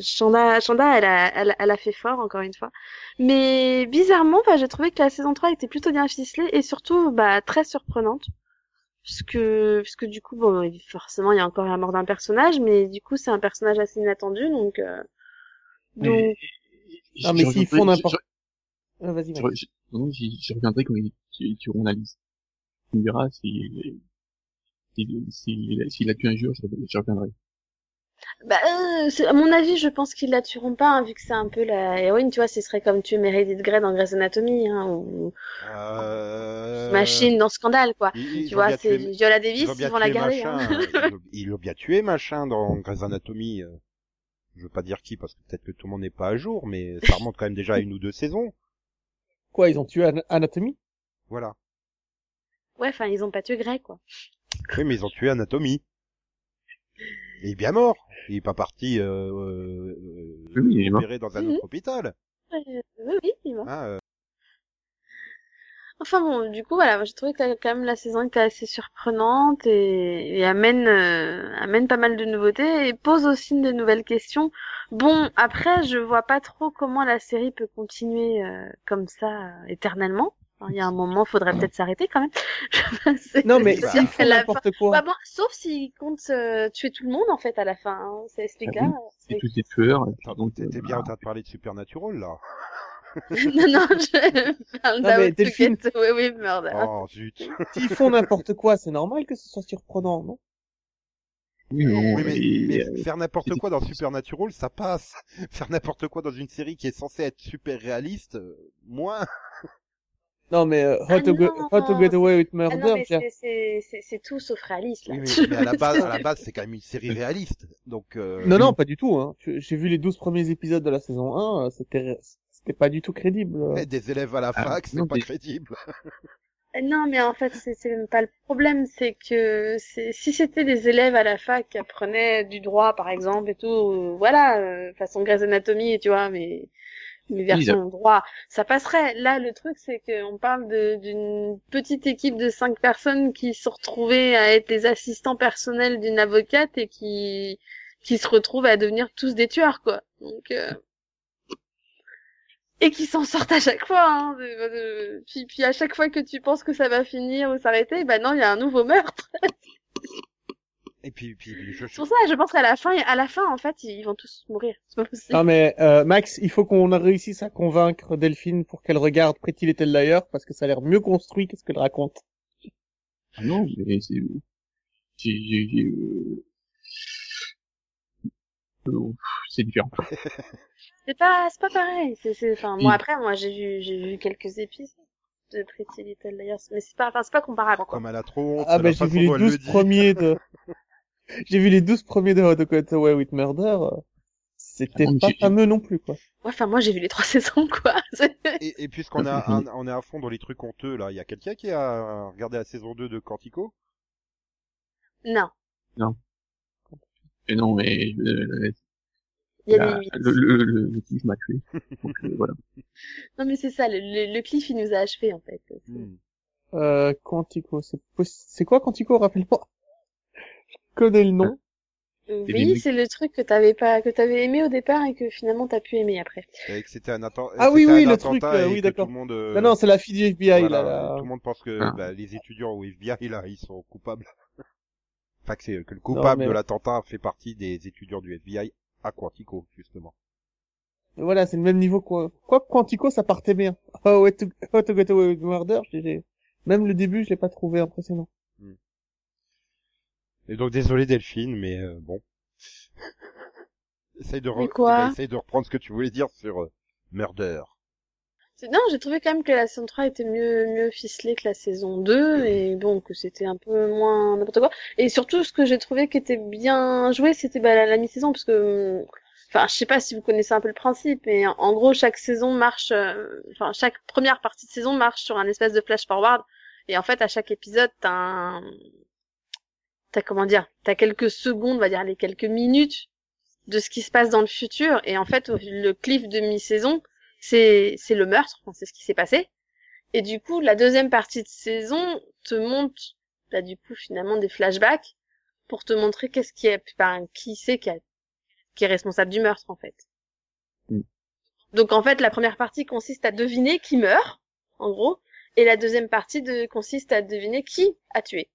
Chanda, Chanda, elle a, elle a fait fort encore une fois. Mais bizarrement, bah, j'ai trouvé que la saison 3 était plutôt bien ficelée et surtout bah, très surprenante. Puisque, puisque du coup, bon, forcément, il y a encore la mort d'un personnage, mais du coup, c'est un personnage assez inattendu, donc, euh, donc, Mais, Ah, mais s'ils reviendrai- font n'importe- Ah, vas-y, j'y- non, j'y reviendrai quand il- tu, analyses. Tu me diras si, si, si, s'il a tué un jour, j'y reviendrai. Bah, euh, c'est- à mon avis, je pense qu'ils la tueront pas, hein, vu que c'est un peu la héroïne, tu vois, ce serait comme tuer Meredith Grey dans Grey's Anatomy, hein, ou Euh... Machine dans Scandale, quoi. ils- tu vois, c'est tué- Viola Davis, ils vont la garder, hein. machin, ils l'ont- Ils l'ont bien tué, machin, dans Grey's Anatomy. euh. Je veux pas dire qui, parce que peut-être que tout le monde n'est pas à jour, mais ça remonte quand même déjà à une ou deux saisons. Quoi, ils ont tué An- Anatomy Voilà. Ouais, enfin, ils ont pas tué Grey, quoi. Oui, mais ils ont tué Anatomy. Il est bien mort. Il est pas parti euh, euh, Oui, oui, il est mort. opéré dans un Mhm. autre hôpital. Euh, oui, oui, il est mort. Hein, euh, Enfin bon, du coup, voilà, j'ai trouvé que la- quand même la saison était assez surprenante et, et amène, euh, amène pas mal de nouveautés et pose aussi de nouvelles questions. Bon, après, je vois pas trop comment la série peut continuer euh, comme ça euh, éternellement. Il y a un moment, faudrait peut-être s'arrêter quand même. Non, mais s'ils font n'importe quoi. Bah bon, sauf s'ils comptent euh, tuer tout le monde en fait à la fin. Hein. C'est ce Ah. C'est tous des tueurs. donc, t'es euh, bien en train de parler de Supernatural, là non, non, je parle Get Away with Murder. Oh, zut S'ils font n'importe quoi, c'est normal que ce soit surprenant, non? Oui, non, Oui, mais, et, mais euh, faire n'importe quoi dans Supernatural, ça passe. Faire n'importe quoi dans une série qui est censée être super réaliste, euh, moins. Non, mais euh, How, Ah to, Get- non. How to Get Away with Ah Murder, c'est- tout sauf réaliste là. Oui, mais, mais à la base, à la base, c'est quand même une série réaliste. Donc, euh, Non, non, pas du tout. Hein. Je- J'ai vu les 12 premiers épisodes de la saison 1, euh, c'était c'était pas du tout crédible. euh. eh, des élèves à la Ah, fac, c'est pas mais- crédible. Euh, Non, mais en fait, c'est même pas le problème, c'est que si c'était des élèves à la fac qui apprenaient du droit, par exemple, et tout, euh, voilà, euh, façon Grey's Anatomy, tu vois, mais mais version droit, ça passerait. Là, le truc, c'est qu'on parle d'une petite équipe de cinq personnes qui se retrouvaient à être les assistants personnels d'une avocate et qui qui se retrouvent à devenir tous des tueurs, quoi. Donc euh, et qui s'en sortent à chaque fois. Hein, Puis, puis à chaque fois que tu penses que ça va finir ou s'arrêter, bah non, il y a un nouveau meurtre. Et puis, puis, puis, je, C'est pour ça, je pense qu'à la fin, à la fin, en fait, ils vont tous mourir. C'est pas possible. Non, mais euh, Max, il faut qu'on réussisse à convaincre Delphine pour qu'elle regarde Pretty Little Liar, parce que ça a l'air mieux construit que ce qu'elle raconte. Ah non, mais c'est, j'ai, euh, euh, c'est différent. C'est pas, c'est pas pareil. C'est, c'est, enfin, moi après, moi j'ai vu, j'ai vu quelques épisodes de Pretty Little Liars, mais c'est pas, enfin, c'est pas comparable. Quoi. comme elle a trop honte, Ah, ben la j'ai vu les dont elle 12 le dit. premiers de... j'ai vu les 12 premiers de How to Get Away with Murder. euh, C'était Ah, pas fameux non plus, quoi. Ouais, enfin, moi j'ai vu les trois saisons, quoi. Et, et puisqu'on a, un- on est à fond dans les trucs honteux, là, il y a quelqu'un qui a regardé la saison 2 de Quantico? Non, Et non, mais, euh, il y a la- des le, le, le, le kiff m'a tué. Donc, euh, voilà. Non, mais c'est ça, le, le, le cliff il nous a achevé en fait. Hmm. Euh, Quantico, c'est c'est quoi Quantico, rappelle-moi? Connais le nom. Euh, Oui, c'est le truc que t'avais pas, que t'avais aimé au départ et que finalement t'as pu aimer après. Et que c'était un atten- Ah oui, oui, le attentat truc, euh, oui, d'accord. Tout le monde, euh, Non, non, c'est la fille du FBI, voilà, là, là. Tout le monde pense que Ah. bah, les étudiants au FBI, là, ils sont coupables. enfin, que, c'est, que le coupable mais- de l'attentat fait partie des étudiants du FBI à Quantico, justement. Voilà, c'est le même niveau quoi. Quoi Quantico, ça partait bien. Oh, ouais, to, How to Get Away with Murder, j'ai- j'ai- même le début, je l'ai pas trouvé impressionnant. Et donc, désolé Delphine, mais euh, bon. essaye de, re- quoi eh ben, essaye de reprendre ce que tu voulais dire sur euh, Murder. Non, j'ai trouvé quand même que la saison 3 était mieux, mieux ficelée que la saison 2 et bon, que c'était un peu moins n'importe quoi. Et surtout, ce que j'ai trouvé qui était bien joué, c'était bah, la, la mi-saison parce que, enfin, je sais pas si vous connaissez un peu le principe, mais en, gros, chaque saison marche, euh, enfin, chaque première partie de saison marche sur un espèce de flash forward et en fait, à chaque épisode, t'as un, t'as comment dire, t'as quelques secondes, on va dire les quelques minutes de ce qui se passe dans le futur et en fait, le cliff de mi-saison, c'est c'est le meurtre, enfin, c'est ce qui s'est passé. Et du coup, la deuxième partie de saison te montre, bah, du coup, finalement, des flashbacks pour te montrer qu'est-ce qui est, enfin, qui c'est qui, a- qui est responsable du meurtre, en fait. Mm. Donc, en fait, la première partie consiste à deviner qui meurt, en gros, et la deuxième partie de, consiste à deviner qui a tué.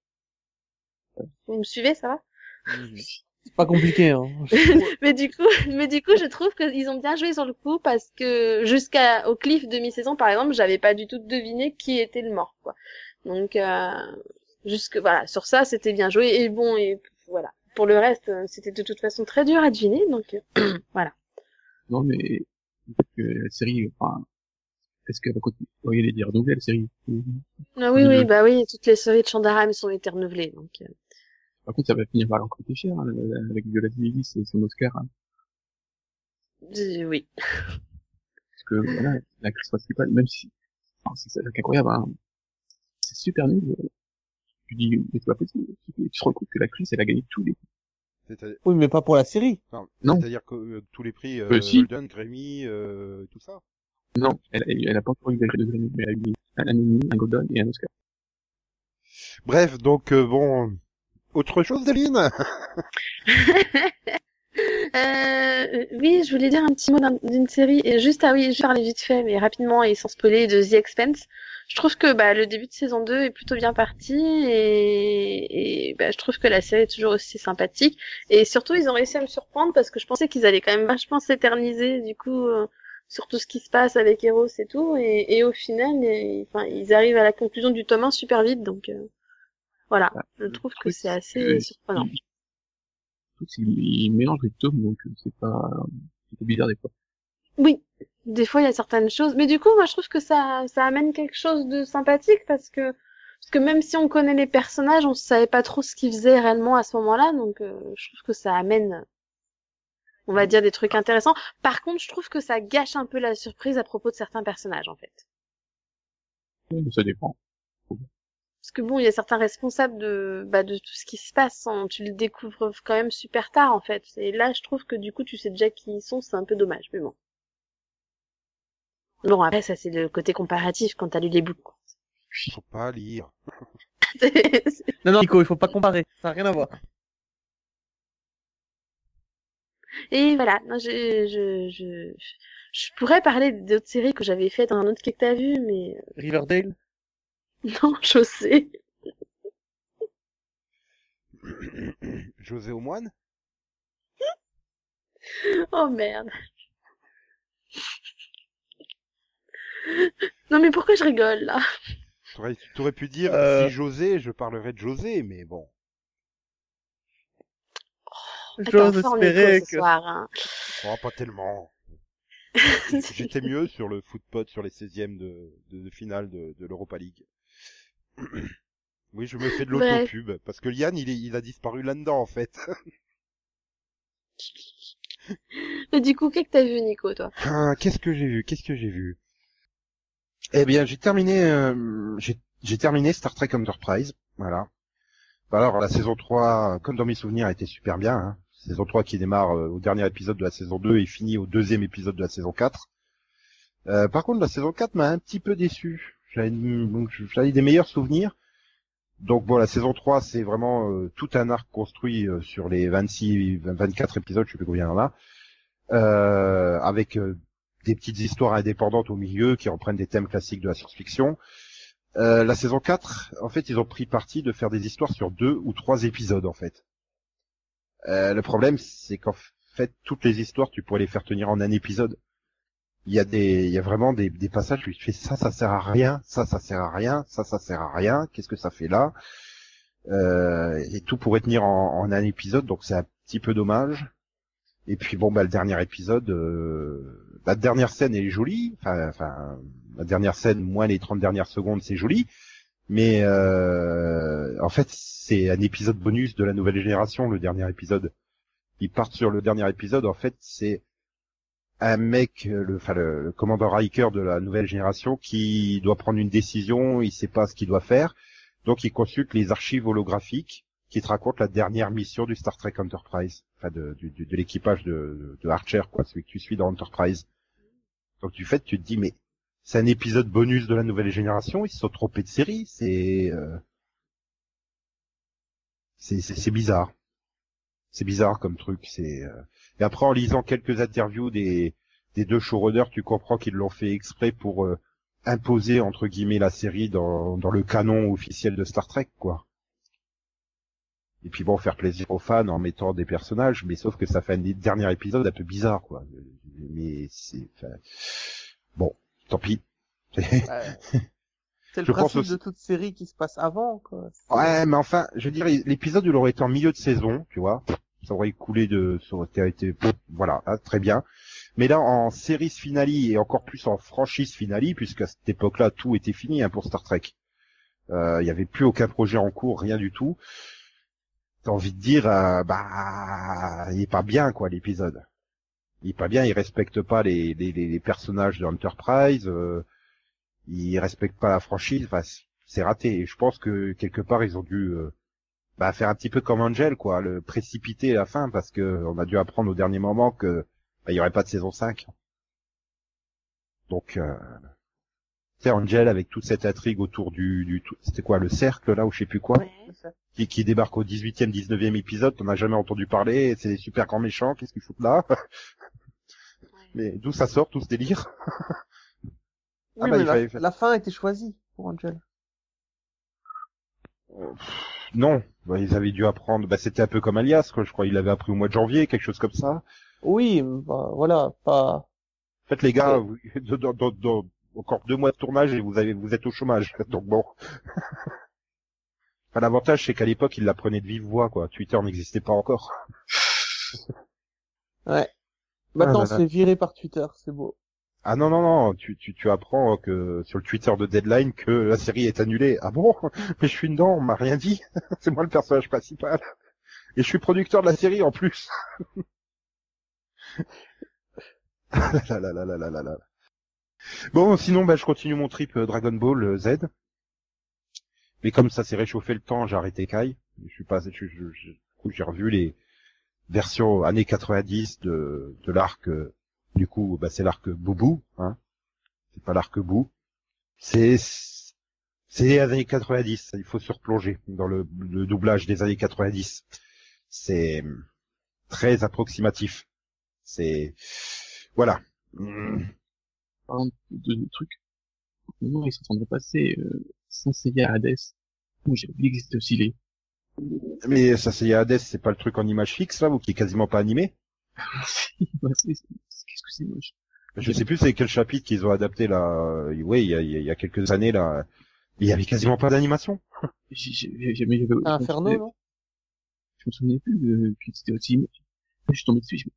Vous me suivez, ça va C'est pas compliqué, hein. mais du coup, mais du coup, je trouve qu'ils ont bien joué sur le coup parce que jusqu'à au cliff de mi-saison, par exemple, j'avais pas du tout deviné qui était le mort, quoi. Donc, euh, jusque voilà, sur ça, c'était bien joué et bon et voilà. Pour le reste, euh, c'était de toute façon très dur à deviner, donc euh, voilà. Non, mais, que la série, enfin, est-ce qu'elle va continuer? Vous voyez les dire renouveler, la série? Ah oui, oui, bah oui, toutes les séries de Chandaram sont été renouvelées, donc. euh, Par contre, ça va finir par leur coûter cher, hein, avec Viola Davis et son Oscar, hein, euh, oui. parce que, voilà, l'actrice principale, même si, enfin, c'est ça incroyable, hein, c'est super nul, euh, tu dis, mais c'est pas possible, tu, tu te rends compte que l'actrice, elle a gagné tous les, C'est-à- Oui, mais pas pour la série. non, Non. C'est-à-dire que euh, tous les prix, euh, Euh, si. Golden, Grammy, euh, tout ça. non, elle, elle, elle a pas encore eu de de Grammy, mais elle a eu un Emmy, un Golden et un Oscar. Bref, donc euh, bon, autre chose, Deline Euh, oui, je voulais dire un petit mot d'un- d'une série, et juste, ah oui, je vais parler vite fait, mais rapidement et sans spoiler, de The Expanse. Je trouve que bah, le début de saison 2 est plutôt bien parti, et, bah, je trouve que la série est toujours aussi sympathique. Et surtout, ils ont réussi à me surprendre, parce que je pensais qu'ils allaient quand même vachement s'éterniser, du coup, euh, sur tout ce qui se passe avec Eros et tout, et, au final, ils arrivent à la conclusion du tome 1 super vite, donc euh, voilà, je trouve que c'est assez surprenant. il- mélange les tomes, donc c'est pas, c'est bizarre des fois. Oui, des fois il y a certaines choses, mais du coup moi je trouve que ça ça amène quelque chose de sympathique parce que parce que même si on connaît les personnages, on savait pas trop ce qu'ils faisaient réellement à ce moment-là, donc euh, je trouve que ça amène on va dire des trucs intéressants. Par contre, je trouve que ça gâche un peu la surprise à propos de certains personnages en fait. Ça dépend. Parce que bon, il y a certains responsables de bah, de tout ce qui se passe, hein, tu le découvres quand même super tard en fait. Et là, je trouve que du coup, tu sais déjà qui ils sont, c'est un peu dommage, mais bon. Bon, après, ça c'est le côté comparatif quand t'as lu les bouts. quoi. Faut pas lire. Non, non, Nico, il faut pas comparer. Ça n'a rien à voir. Et voilà, non, je, je, je, je pourrais parler d'autres séries que j'avais faites dans un autre que t'as vu, mais euh, Riverdale. non, je sais. José au moine Oh merde. Non mais pourquoi je rigole là? T'aurais, t'aurais pu dire, Euh. si José, je parlerai de José, mais bon. Attends, J'ose fort espérer Nico ce que... soir. Hein. Oh, pas tellement. J'étais mieux sur le footpod sur les 16e de, de, de finale de, de l'Europa League. Oui, je me fais de Bref. l'autopub, parce que Liane, il, est, il a disparu là-dedans, en fait. Mais du coup, qu'est-ce que t'as vu Nico toi? Ah, qu'est-ce que j'ai vu Qu'est-ce que j'ai vu? Eh bien, j'ai terminé, euh, j'ai j'ai terminé Star Trek Enterprise, voilà. Alors, la saison 3, comme dans mes souvenirs, a été super bien. Hein. Saison 3 qui démarre euh, au dernier épisode de la saison 2 et finit au deuxième épisode de la saison 4. Euh, par contre, la saison 4 m'a un petit peu déçu. J'avais des meilleurs souvenirs. Donc bon, la saison 3, c'est vraiment euh, tout un arc construit euh, sur les 26, 24 épisodes, je sais plus combien il y en a, euh, avec euh, des petites histoires indépendantes au milieu qui reprennent des thèmes classiques de la science-fiction. Euh, la saison 4, en fait, ils ont pris parti de faire des histoires sur deux ou trois épisodes, en fait. Euh, le problème, c'est qu'en fait, toutes les histoires, tu pourrais les faire tenir en un épisode. Il y a des, il y a vraiment des, passages où tu fais ça, ça sert à rien, ça, ça sert à rien, ça, ça sert à rien, qu'est-ce que ça fait là? Euh, Et tout pourrait tenir en, un épisode, donc c'est un petit peu dommage. Et puis bon, bah le dernier épisode, euh, la dernière scène est jolie, enfin, enfin, la dernière scène, moins les 30 dernières secondes, c'est joli, mais euh, en fait, c'est un épisode bonus de la nouvelle génération, le dernier épisode. Ils partent sur le dernier épisode, en fait, c'est un mec, euh, le, le, le commandant Riker de la nouvelle génération qui doit prendre une décision, il sait pas ce qu'il doit faire, donc il consulte les archives holographiques qui te racontent la dernière mission du Star Trek Enterprise, enfin de, de l'équipage de, de Archer, quoi, celui que tu suis dans Enterprise. Donc du fait, tu te dis, mais c'est un épisode bonus de la nouvelle génération, ils se sont trompés de série, c'est euh, c'est bizarre. C'est bizarre comme truc. C'est euh, et après en lisant quelques interviews des des deux showrunners, tu comprends qu'ils l'ont fait exprès pour euh, imposer entre guillemets la série dans dans le canon officiel de Star Trek, quoi. Et puis bon, faire plaisir aux fans en mettant des personnages, mais sauf que ça fait un dernier épisode un peu bizarre, quoi. Mais c'est enfin, bon, tant pis. C'est le Je pense principe aussi- de toute série qui se passe avant, quoi. Ouais, mais enfin, je dirais, l'épisode, il aurait été en milieu de saison, tu vois. Ça aurait coulé de, ça aurait été, voilà, hein, très bien. Mais là, en série finale et encore plus en franchise finale, puisqu'à cette époque-là, tout était fini hein, pour Star Trek. Euh, Il y avait plus aucun projet en cours, rien du tout. T'as envie de dire, euh, bah, il est pas bien, quoi, l'épisode. Il est pas bien, il respecte pas les, les, les- les personnages de Enterprise, euh, il respecte pas la franchise, enfin, c'est- c'est raté. Et je pense que quelque part, ils ont dû euh, bah, faire un petit peu comme Angel, quoi, le précipiter à la fin, parce que on a dû apprendre au dernier moment que bah, il y aurait pas de saison 5. Donc, euh, sais, Angel avec toute cette intrigue autour du, du c'était quoi, le cercle là ou je sais plus quoi, Ouais. qui, qui débarque au 18e, 19e épisode, t'en as jamais entendu parler, c'est des super grands méchants, qu'est-ce qu'ils foutent là? Mais d'où ça sort tout ce délire? Ah bah, mais la, fallait faire- la fin était choisie pour Angel. Non, bah, ils avaient dû apprendre, bah, c'était un peu comme Alias, quoi, je crois, il l'avait appris au mois de janvier, quelque chose comme ça. Oui, bah, voilà, pas. En fait, les gars, vous- dans, dans- dans- encore deux mois de tournage et vous avez, vous êtes au chômage. Donc bon. Enfin, L'avantage, c'est qu'à l'époque, ils l'apprenaient de vive voix, quoi. Twitter n'existait pas encore. Ouais. Maintenant, Ah là là. c'est viré par Twitter, c'est beau. Ah non, non, non, tu, tu, tu apprends que sur le Twitter de Deadline que la série est annulée. Ah bon? Mais je suis dedans, on m'a rien dit. c'est moi le personnage principal. Et je suis producteur de la série en plus. Bon, sinon, bah, je continue mon trip euh, Dragon Ball euh, Z. Mais comme ça s'est réchauffé le temps, j'ai arrêté Kai. Je suis pas, je, je, je- j'ai revu les versions années 90 de, de l'arc, euh, du coup, bah, c'est l'arc Boubou, hein. C'est pas l'arc Bou. C'est, c'est les années 90. Il faut se replonger dans le, le doublage des années 90. C'est très approximatif. C'est, voilà. Par exemple, de, de trucs. Non, ils sont en train de passer, euh, Saint Seiya Hades. Où j'ai oublié que c'était aussi les. Mais ça, c'est Hades, c'est pas le truc en image fixe, là, ou qui est quasiment pas animé. C'est- Qu'est-ce que c'est moche. Je sais plus c'est quel chapitre qu'ils ont adapté là. Oui, il y a, il y a quelques années là. Il y avait quasiment pas d'animation. Inferno, non? Je me souvenais plus euh, que c'était aussi moche. Je suis tombé dessus, je me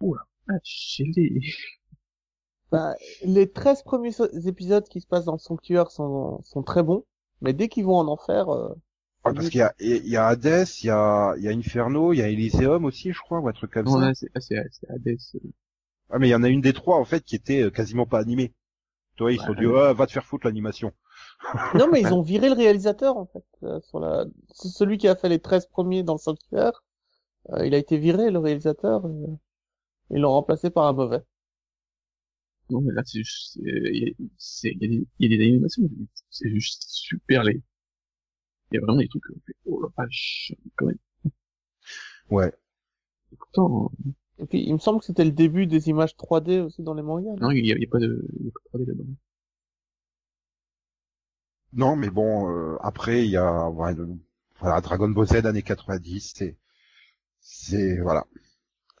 oh vache, j'ai les... Bah, les 13 premiers so- épisodes qui se passent dans le sanctuaire sont, sont très bons, mais dès qu'ils vont en enfer, euh, Ouais, parce qu'il y a, il y a Hades, il y a, il y a Inferno, il y a Elysium aussi, je crois, ou un truc comme Non, ça. là, c'est, là, c'est, c'est Hades. Euh, Ah, mais il y en a une des trois, en fait, qui était euh, quasiment pas animée. Toi, ils se sont dit, ah, va te faire foutre l'animation. non, mais ils ont viré le réalisateur, en fait, euh, sur la, c'est celui qui a fait les 13 premiers dans le sanctuaire, euh, il a été viré, le réalisateur, et, ils l'ont remplacé par un mauvais. Non, mais là, c'est juste, c'est- il y a, c'est, il y a des, il y a des animations, c'est juste super les, il y a vraiment des trucs, oh la vache, quand même. Ouais. Et pourtant, Et puis, il me semble que c'était le début des images 3D aussi dans les mangas. non? Il y a, pas de, il y a pas de 3D là-dedans. Non, mais bon, euh, après, il y a, ouais, le- voilà, Dragon Ball Z années 90, c'est, c'est, voilà.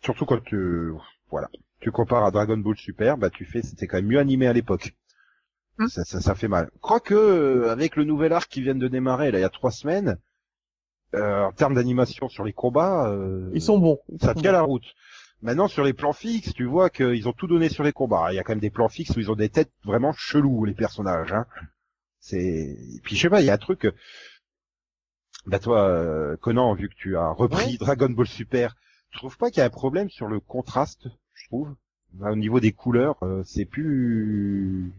Surtout quand tu, voilà, tu compares à Dragon Ball Super, bah, tu fais, c'était quand même mieux animé à l'époque. Hum. Ça, ça, ça fait mal. Quoique, euh, avec le nouvel arc qui vient de démarrer, là, il y a trois semaines, euh, en termes d'animation sur les combats, euh, Ils sont bons. Ils ça sont tient bons. la route. Maintenant, sur les plans fixes, tu vois qu'ils ont tout donné sur les combats. Il y a quand même des plans fixes où ils ont des têtes vraiment chelous, les personnages. Hein. C'est. Et puis je sais pas, il y a un truc. euh, Bah toi, euh, Conan, vu que tu as repris Ouais. Dragon Ball Super, tu trouves pas qu'il y a un problème sur le contraste, je trouve, Bah, au niveau des couleurs, euh, c'est plus.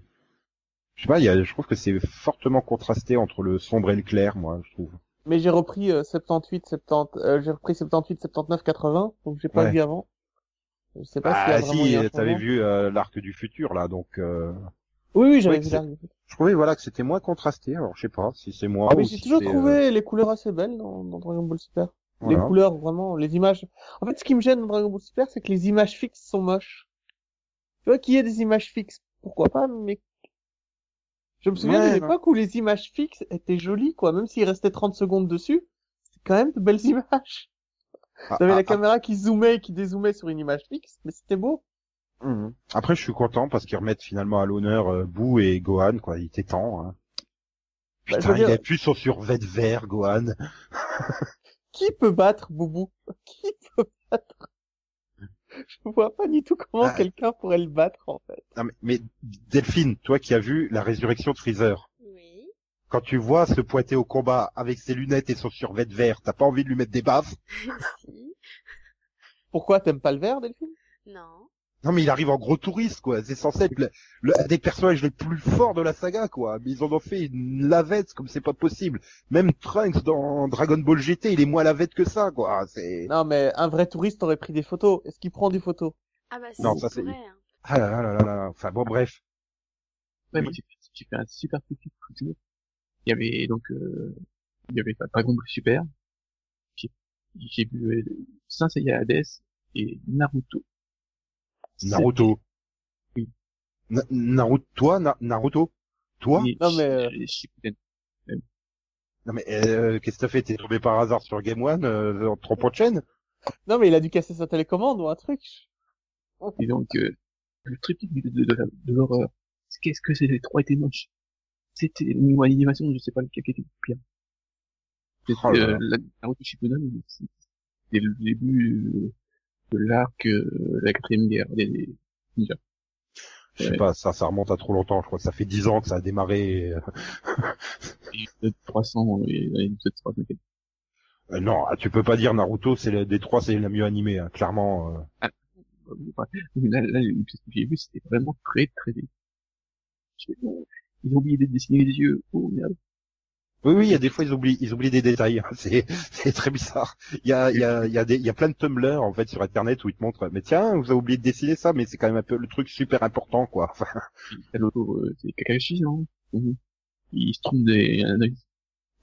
Je sais pas, il y a, je trouve que c'est fortement contrasté entre le sombre et le clair, moi, je trouve. Mais j'ai repris euh, 78, 70, euh, j'ai repris 78, 79, 80, donc j'ai pas Ouais. vu avant. Je sais pas Ah si, eu un t'avais vu euh, l'arc du futur là, donc. Euh... Oui, oui, j'avais vu l'arrivée. Je trouvais voilà que c'était moins contrasté. Alors je sais pas si c'est moi. Ah, mais j'ai si toujours c'est, euh, trouvé les couleurs assez belles dans, dans Dragon Ball Super. voilà. Les couleurs, vraiment, les images. En fait, ce qui me gêne dans Dragon Ball Super, c'est que les images fixes sont moches. Tu vois qu'il y ait des images fixes, pourquoi pas, mais je me souviens Ouais, d'une non. époque où les images fixes étaient jolies, quoi. Même s'il restait 30 secondes dessus, c'était quand même de belles images. Ah, T'avais ah, la ah, caméra qui zoomait et qui dézoomait sur une image fixe, mais c'était beau. mhm. Après, je suis content parce qu'ils remettent finalement à l'honneur euh, Boo et Gohan. Quoi, il était temps. Hein. Bah, Putain, dire- il a plus son survêt vert, Gohan. Qui peut battre Boubou? Qui peut battre? Je vois pas du tout comment quelqu'un pourrait le battre, en fait. Non, mais, mais Delphine, toi qui as vu la résurrection de Freezer. Quand tu vois se pointer au combat avec ses lunettes et son survêt vert, t'as pas envie de lui mettre des baffes? Si. Pourquoi t'aimes pas le vert, Delphine? Non. Non mais il arrive en gros touriste quoi, c'est censé être le, le- un des personnages les plus forts de la saga quoi, mais ils en ont fait une lavette comme c'est pas possible. Même Trunks dans Dragon Ball GT, il est moins lavette que ça quoi, c'est... Non, mais un vrai touriste aurait pris des photos. Est-ce qu'il prend des photos? Ah bah si, Non, c'est ça, c'est- vrai. hein. Ah là là là là là, enfin bon bref. Ouais, Oui. moi, c'est j'ai fait un super petit coup de. Il y avait donc, euh, il y avait Dragon Ball Super. J'ai j'ai vu euh, Saint Seiya Hades et Naruto. Naruto. Oui. Na- Naruto, toi, Na- Naruto, toi? Et Non, mais, euh. Non mais euh, qu'est-ce que t'as fait? T'es tombé par hasard sur Game One euh, en trompant de chaîne? Non, mais il a dû casser sa télécommande ou un truc. Et donc, euh, le triptyque de, de, de l'horreur. Qu'est-ce que c'est? Les trois étaient moches. C'était au niveau animation, je sais pas lequel qui était le pire. C'était, Oh là euh, là. la, Naruto Shippuden, c'était le début euh, de l'arc euh, la quatrième guerre des ninjas. Je sais Ouais. pas, ça, ça remonte à trop longtemps. Je crois que ça fait dix ans que ça a démarré. euh, Et de 300 et et de 300 Euh, non, ah, tu peux pas dire Naruto, c'est le- des trois, c'est la mieux animée, hein, clairement. euh. Enfin, là, là, j'ai vu, c'était vraiment très, très Ils ont oublié de dessiner les yeux. Oh, merde. Oui, oui, il y a des fois ils oublient, ils oublient des détails. hein, C'est, c'est très bizarre. Il y a, il y a, il y a des, il y a plein de Tumblr en fait sur Internet où ils te montrent. Mais tiens, vous avez oublié de dessiner ça, mais c'est quand même un peu le truc super important, quoi. Enfin, l'auto, euh, c'est Kakashi, non Mhm. Il se trompe des, un œil.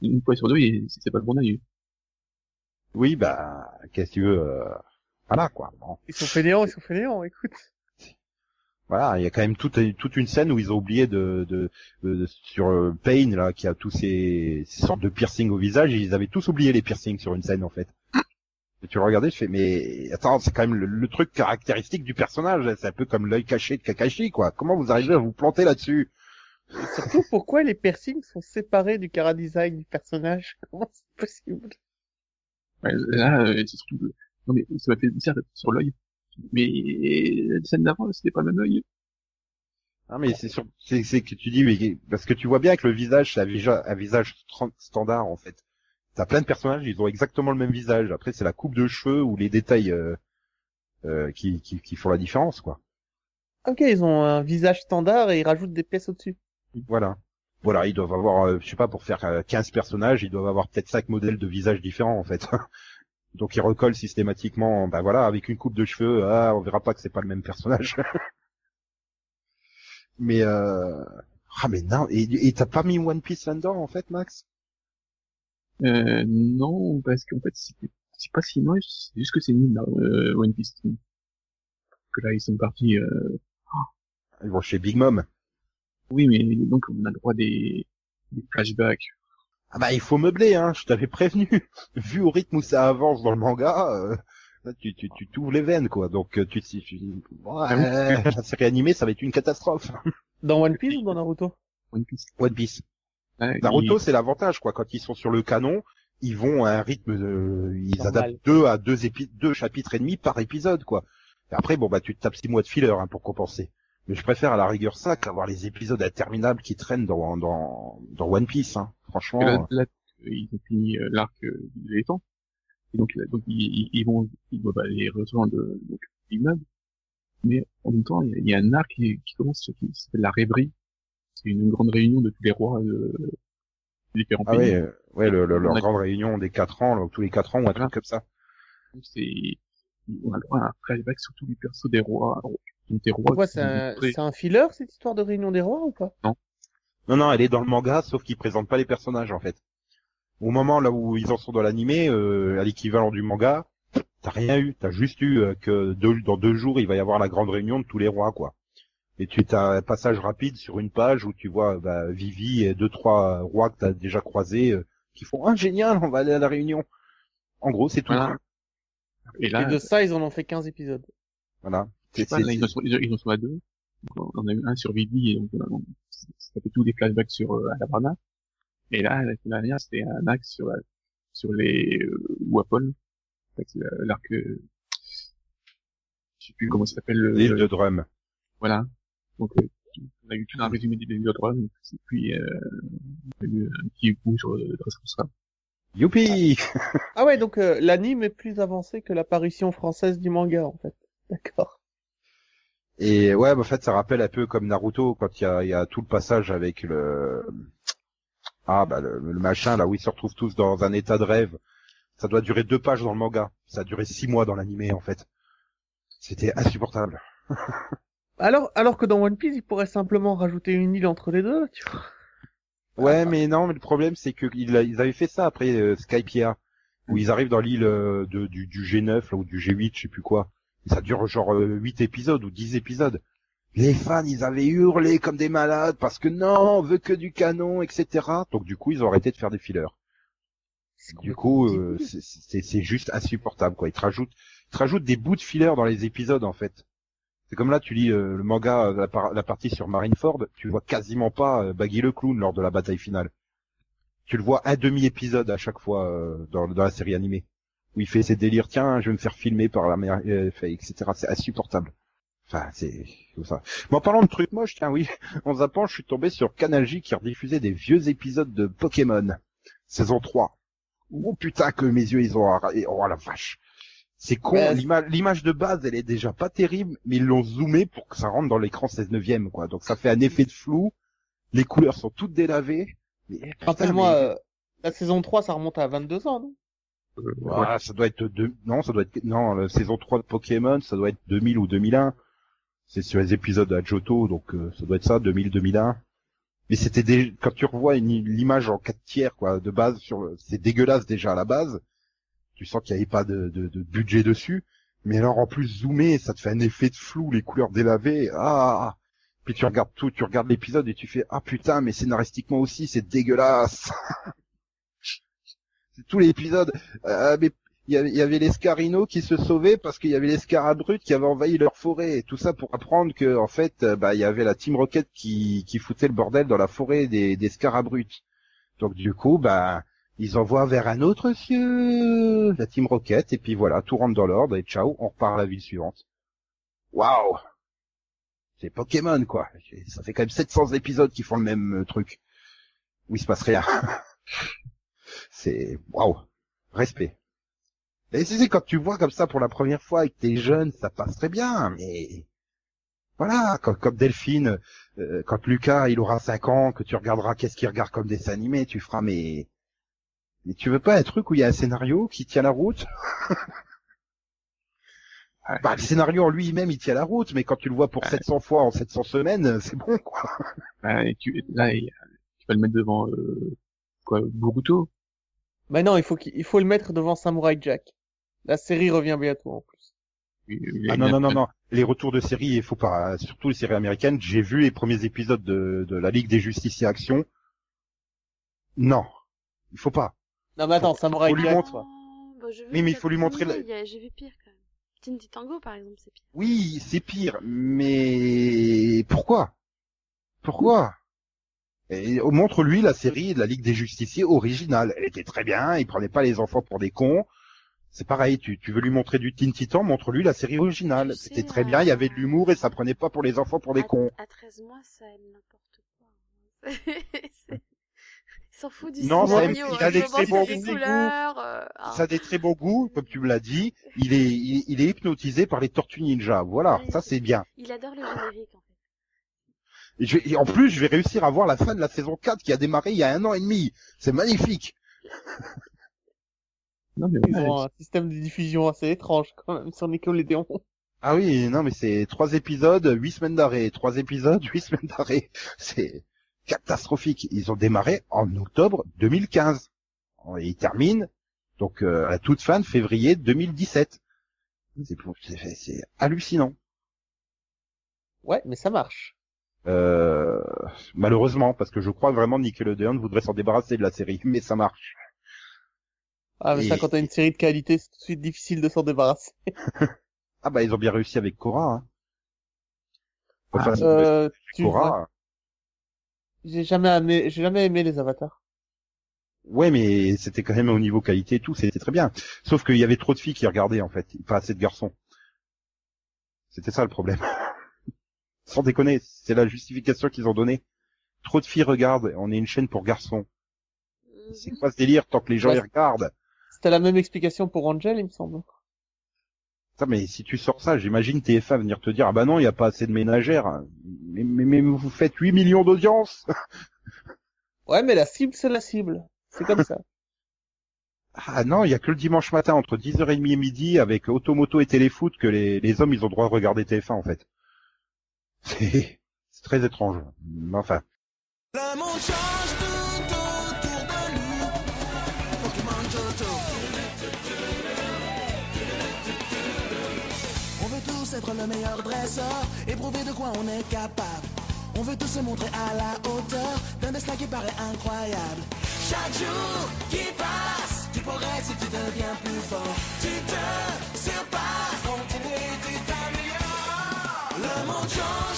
Une fois sur deux, et c'est c'est pas le bon œil. oui, bah, qu'est-ce que tu veux euh, Voilà, quoi. Bon. Ils sont fainéants, ils sont fainéants, écoute. Voilà, il y a quand même toute, toute une scène où ils ont oublié de, de, de- sur euh, Payne là, qui a tous ces, ces sortes de piercings au visage, ils avaient tous oublié les piercings sur une scène en fait. Et tu le regardais, je fais mais attends, c'est quand même le, le truc caractéristique du personnage, c'est un peu comme l'œil caché de Kakashi quoi. Comment vous arrivez à vous planter là-dessus? Et surtout, pourquoi les piercings sont séparés du cara design du personnage? Comment c'est possible? Ouais, là, euh, c'est surtout, non mais ça m'a fait bizarre sur l'œil. Mais la scène d'avant, c'était pas le même œil. Ah mais c'est sûr, c'est que tu dis mais parce que tu vois bien que le visage c'est un visage, un visage tran- standard en fait. T'as plein de personnages, ils ont exactement le même visage. Après c'est la coupe de cheveux ou les détails euh, euh, qui, qui qui font la différence quoi. Ok, ils ont un visage standard et ils rajoutent des pièces au-dessus. Voilà. Voilà, ils doivent avoir, euh, je sais pas, pour faire euh, 15 personnages, ils doivent avoir peut-être 5 modèles de visages différents en fait. Donc ils recollent systématiquement, bah voilà, avec une coupe de cheveux, ah, on verra pas que c'est pas le même personnage. mais euh... ah mais non, et t'as pas mis One Piece là-dedans en fait, Max? Euh, non, parce qu'en fait, c'est c'est pas si moche, c'est juste que c'est nul, là, euh, One Piece. Que là, ils sont partis, euh, Ils vont chez Big Mom. oui, mais donc, on a le droit des, des flashbacks. Ah bah il faut meubler, hein, je t'avais prévenu. Vu au rythme où ça avance dans le manga, euh, là, tu tu tu t'ouvres les veines quoi. Donc euh, tu tu, tu... ouais, la série animée ça va être une catastrophe. Dans One Piece ou dans Naruto? One Piece. One Piece. Ouais, Naruto, il- c'est l'avantage, quoi. Quand ils sont sur le canon, ils vont à un rythme, de- ils Normal. adaptent deux à deux épi- deux chapitres et demi par épisode, quoi. Et après, bon, bah, tu te tapes six mois de filler, hein, pour compenser. Mais je préfère à la rigueur ça qu'avoir les épisodes interminables qui traînent dans, dans, dans One Piece, hein. Franchement. là, là, ils ont fini euh, l'arc euh, de l'étang. Et donc, là, donc ils, ils- ils vont, ils doivent aller rejoindre euh, l'immeuble. Mais en même temps, il y a, il y a un arc qui, qui commence, qui s'appelle la rêverie. C'est une grande réunion de tous les rois de des différents ah pays. ouais, euh, ouais, le, le- leur a- grande réunion des quatre ans, là, tous les quatre ans ou un truc comme ça. C'est, on a le droit à un flashback sur tous les persos des rois. Donc, des rois Pourquoi qui c'est un, c'est un filler cette histoire de réunion des rois ou pas? Non, non, elle est dans le manga, sauf qu'ils présentent pas les personnages, en fait. Au moment là où ils en sont dans l'animé, euh, à l'équivalent du manga, t'as rien eu. T'as juste eu euh, que deux- dans deux jours, il va y avoir la grande réunion de tous les rois, quoi. Et tu as un passage rapide sur une page où tu vois bah, Vivi et deux trois rois que t'as déjà croisés euh, qui font ah génial, on va aller à la réunion. En gros, c'est tout. Voilà. Et là, Et de ça, ils en ont fait 15 épisodes. Voilà. Pas, là, ils en sont, ils en- sont à deux. Donc, on a eu un sur Vivi, et donc, on a- on- ça fait tous des flashbacks sur euh, Alabama. Et là, la semaine dernière, c'était un axe sur, la- sur les euh, Wapol. Euh, l'arc, euh, je sais plus comment ça s'appelle. le- L'île le- de Drum. Voilà. Donc, euh, on a eu tout un résumé des autres runs, et puis, euh, on a eu un petit coup sur euh, Dressrosa. Youpi Ah ouais, donc euh, l'anime est plus avancé que l'apparition française du manga, en fait. D'accord. Et ouais, bah, en fait, ça rappelle un peu comme Naruto quand il y a, il y a tout le passage avec le ah bah le, le machin là où ils se retrouvent tous dans un état de rêve. Ça doit durer deux pages dans le manga. Ça a duré six mois dans l'animé en fait. C'était insupportable. Alors, alors que dans One Piece, ils pourraient simplement rajouter une île entre les deux, tu vois. Ouais, Ah. mais non, mais le problème c'est que ils, ils avaient fait ça après euh, Skypiea, où ils arrivent dans l'île euh, de, du, du G9 là, ou du G8, je sais plus quoi. Ça dure genre euh, 8 épisodes ou 10 épisodes. Les fans, ils avaient hurlé comme des malades parce que non, on veut que du canon, etc. Donc du coup, ils ont arrêté de faire des fillers. Du coup, euh, c'est- c'est c'est juste insupportable quoi. Ils te rajoutent, ils te rajoutent des bouts de filler dans les épisodes en fait. C'est comme là, tu lis euh, le manga, la, par- la partie sur Marineford, tu vois quasiment pas euh, Baggy le clown lors de la bataille finale. Tu le vois un demi-épisode à chaque fois euh, dans, dans la série animée, où il fait ses délires, tiens, je vais me faire filmer par la mer, euh, etc. C'est insupportable. Enfin, c'est comme ça. Mais en parlant de trucs moches, tiens, oui, en zappant, je suis tombé sur Canal J qui rediffusait des vieux épisodes de Pokémon, saison 3. Oh putain que mes yeux ils ont arra- oh la vache. C'est con, Ouais. l'image de base elle est déjà pas terrible, mais ils l'ont zoomé pour que ça rentre dans l'écran 16 neuvième quoi. Donc ça fait un effet de flou, les couleurs sont toutes délavées. Mais, Rappelle-moi, mais- euh, la saison 3, ça remonte à 22 ans, non? Euh, Ouais, ouais. ça doit être deux, non, ça doit être, non, la saison 3 de Pokémon, ça doit être 2000 ou 2001. C'est sur les épisodes à Johto, donc euh, ça doit être ça, 2000, 2001. Mais c'était des, quand tu revois une- l'image en 4 tiers, quoi, de base, sur, le- c'est dégueulasse déjà à la base. Tu sens qu'il n'y avait pas de, de, de budget dessus. Mais alors en plus zoomé, ça te fait un effet de flou, les couleurs délavées. Ah. Puis tu regardes tout, tu regardes l'épisode et tu fais ah putain, mais scénaristiquement aussi c'est dégueulasse. tout l'épisode. Euh, mais il y avait, les Scarino qui se sauvaient parce qu'il y avait les Scarabrutes qui avaient envahi leur forêt tout ça pour apprendre que en fait euh, bah il y avait la Team Rocket qui, foutait le bordel dans la forêt des, des Scarabrutes. Donc du coup bah ils envoient vers un autre cieux la Team Rocket et puis voilà tout rentre dans l'ordre et ciao on repart à la ville suivante. Waouh C'est Pokémon quoi. Ça fait quand même 700 épisodes qui font le même euh, truc où il se passe rien. C'est waouh respect. Et c'est quand tu vois comme ça pour la première fois et que t'es jeune, ça passe très bien, mais voilà, comme, comme Delphine, euh, quand Lucas il aura 5 ans, que tu regarderas qu'est-ce qu'il regarde comme dessin animé, tu feras mais mais tu veux pas un truc où il y a un scénario qui tient la route? Ouais. Bah le scénario en lui-même il tient la route, mais quand tu le vois pour Ouais. 700 fois en 700 semaines, c'est bon quoi. Ouais, et tu, là, tu vas le mettre devant, euh, quoi, Boruto? Bah non, il faut qu'il il faut le mettre devant Samurai Jack. La série revient bientôt en plus. Ah non, non, non, non. Les retours de séries, il faut pas, surtout les séries américaines. J'ai vu les premiers épisodes de, de la Ligue des Justiciers Action. Non. Il faut pas. Non mais attends, Samurai faut lui Jack. montrer- quoi. Oh, bah, je Oui, mais il faut lui montrer la- a- J'ai vu pire quand même. Tindy Tango par exemple, c'est pire. Oui, c'est pire, mais pourquoi? Pourquoi? Et on montre lui la série de la Ligue des Justiciers originale. Elle était très bien, il prenait pas les enfants pour des cons. C'est pareil, tu, tu veux lui montrer du Teen Titan, montre-lui la série originale. Tu sais, C'était très bien, il y avait de l'humour et ça prenait pas pour les enfants pour des à, cons. À 13 mois, ça aime n'importe quoi. C'est- Il s'en fout du Non, ça scénario. aime- hein. il a des très bons goûts. couleurs. euh, ah. Ça a des très bons goûts, comme tu me l'as dit. Il est, il, il est hypnotisé par les Tortues Ninja. Voilà, Oui. ça c'est bien. Il adore le générique en. Et, je vais- et en plus, je vais réussir à voir la fin de la saison 4 qui a démarré il y a un an et demi. C'est magnifique. Non, mais Ils ouais, ont un système de diffusion assez étrange quand même sur Nickelodeon. Ah oui, non mais c'est trois épisodes, huit semaines d'arrêt. Trois épisodes, huit semaines d'arrêt. C'est catastrophique. Ils ont démarré en octobre 2015. Et ils terminent donc euh, à toute fin de février 2017. C'est pour- c'est- c'est hallucinant. Ouais, mais ça marche. Euh, malheureusement, parce que je crois vraiment que Nickelodeon voudrait s'en débarrasser de la série, mais ça marche. Ah mais ça Et- quand t'as une série de qualité, c'est tout de suite difficile de s'en débarrasser. Ah bah ils ont bien réussi avec Cora. Hein. Enfin, Euh, tu Cora. j'ai jamais aimé, j'ai jamais aimé les avatars. Ouais, mais c'était quand même au niveau qualité et tout, c'était très bien. Sauf qu'il y avait trop de filles qui regardaient en fait, pas assez de garçons. C'était ça le problème. Sans déconner, c'est la justification qu'ils ont donnée. Trop de filles regardent, on est une chaîne pour garçons. C'est quoi ce délire tant que les gens Ouais. y regardent? C'était la même explication pour Angel, il me semble. Ça, mais si tu sors ça, j'imagine TF1 venir te dire ah bah non, il y a pas assez de ménagères. Mais, mais, mais vous faites 8 millions d'audience. Ouais, mais la cible, c'est la cible. C'est comme ça. Ah non, il y a que le dimanche matin entre 10h30 et midi avec Automoto et Téléfoot que les, les hommes ils ont droit de regarder TF1 en fait. C'est très étrange. Mais enfin. On veut tous être le meilleur dresseur et prouver de quoi on est capable. On veut tous se montrer à la hauteur d'un destin qui paraît incroyable. Chaque jour qui passe, tu progresses et tu deviens plus fort. Tu te surpasses, continue, tu t'améliores. Le monde change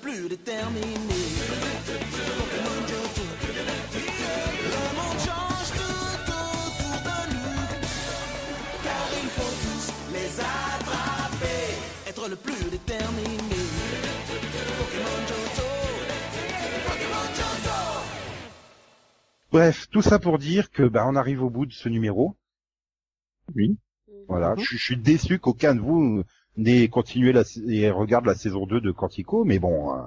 plus déterminé. Le monde change tout autour de nous. Car il faut tous les attraper. Être le plus déterminé. Pokémon Johto. Pokémon Johto. bref, tout ça pour dire que bah, on arrive au bout de ce numéro. Oui. Voilà, Mhm. je, je suis déçu qu'aucun de vous n'ait continué la, et regarde la saison 2 de Quantico, mais bon, euh,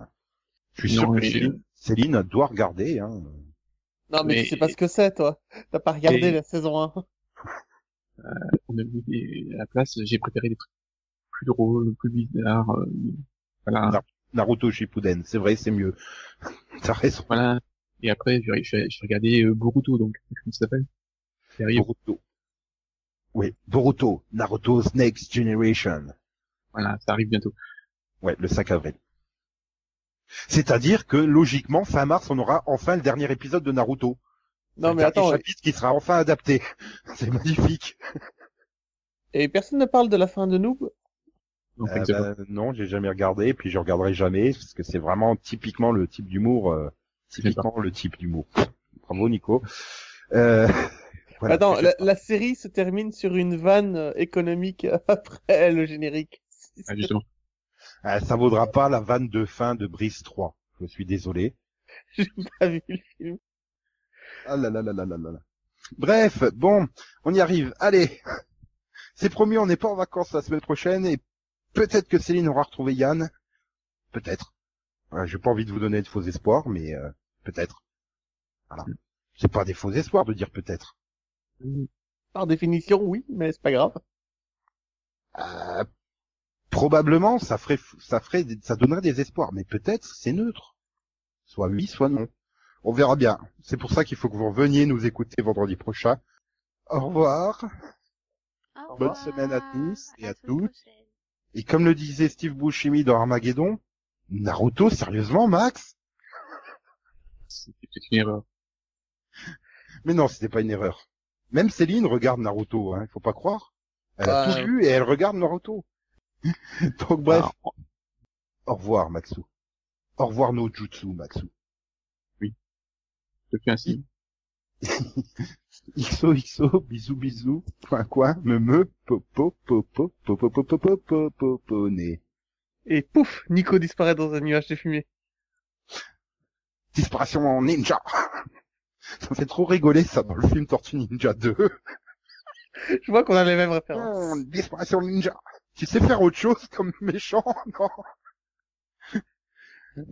je suis Non, sûr que Céline, Céline doit regarder. Hein. Non, mais, Mais- tu sais pas ce que c'est, toi. T'as pas regardé Et- la saison 1. On a à la place, j'ai préféré des trucs plus drôles, plus bizarres. euh, voilà. Naruto Shippuden, c'est vrai, c'est mieux. T'as raison. Voilà. Et après, j'ai j'ai- j'ai regardé euh, Boruto, donc, comment ça s'appelle. Boruto. Oui, Boruto, Naruto's Next Generation. Voilà, ça arrive bientôt. Ouais, le 5 avril. C'est-à-dire que logiquement, fin mars, on aura enfin le dernier épisode de Naruto. Non, mais attends, chapitre qui sera enfin adapté. C'est magnifique. et personne ne parle de la fin de Noob? Donc, Euh, bah, non, j'ai jamais regardé, puis je regarderai jamais, parce que c'est vraiment typiquement le type d'humour, euh, typiquement le type d'humour. Bravo Nico. Euh, voilà. Attends, la, la série se termine sur une vanne euh, économique après le générique. Ah, justement. Ah, ça vaudra pas la vanne de fin de Brice 3. Je suis désolé. J'ai pas vu le film. Ah là là là là là là là. Bref, bon, on y arrive. Allez, c'est promis, on n'est pas en vacances la semaine prochaine et peut-être que Céline aura retrouvé Yann. Peut-être. Ouais, J'ai pas envie de vous donner de faux espoirs, mais euh, peut-être. Voilà. C'est pas des faux espoirs de dire peut-être. Par définition, oui, mais c'est pas grave. Euh, probablement, ça ferait, ça ferait, ça donnerait des espoirs, mais peut-être c'est neutre. Soit oui, soit non. On verra bien. C'est pour ça qu'il faut que vous reveniez nous écouter vendredi prochain. Au revoir. Au Bonne revoir. semaine à tous et à toutes. prochaine. Et comme le disait Steve Buscemi dans Armageddon, Naruto, sérieusement, Max? C'est peut-être une erreur. Mais non, c'était pas une erreur. Même Céline regarde Naruto, hein, il faut pas croire. Elle a Ouais. tout lu et elle regarde Naruto. Donc bref, Alors, au revoir, Maxou. Au revoir, no jutsu, Maxou. je te fais un signe. XOXO, bisous bisous, point quoi, me me, popo, popo, popo, popo, popo, popo, né. Et pouf, Nico disparaît dans un nuage de fumée. Disparition en ninja. Ça me fait trop rigoler ça dans le film Tortue Ninja 2. Je vois qu'on a les mêmes références. Oh, disparition ninja. Tu sais faire autre chose comme méchant, non?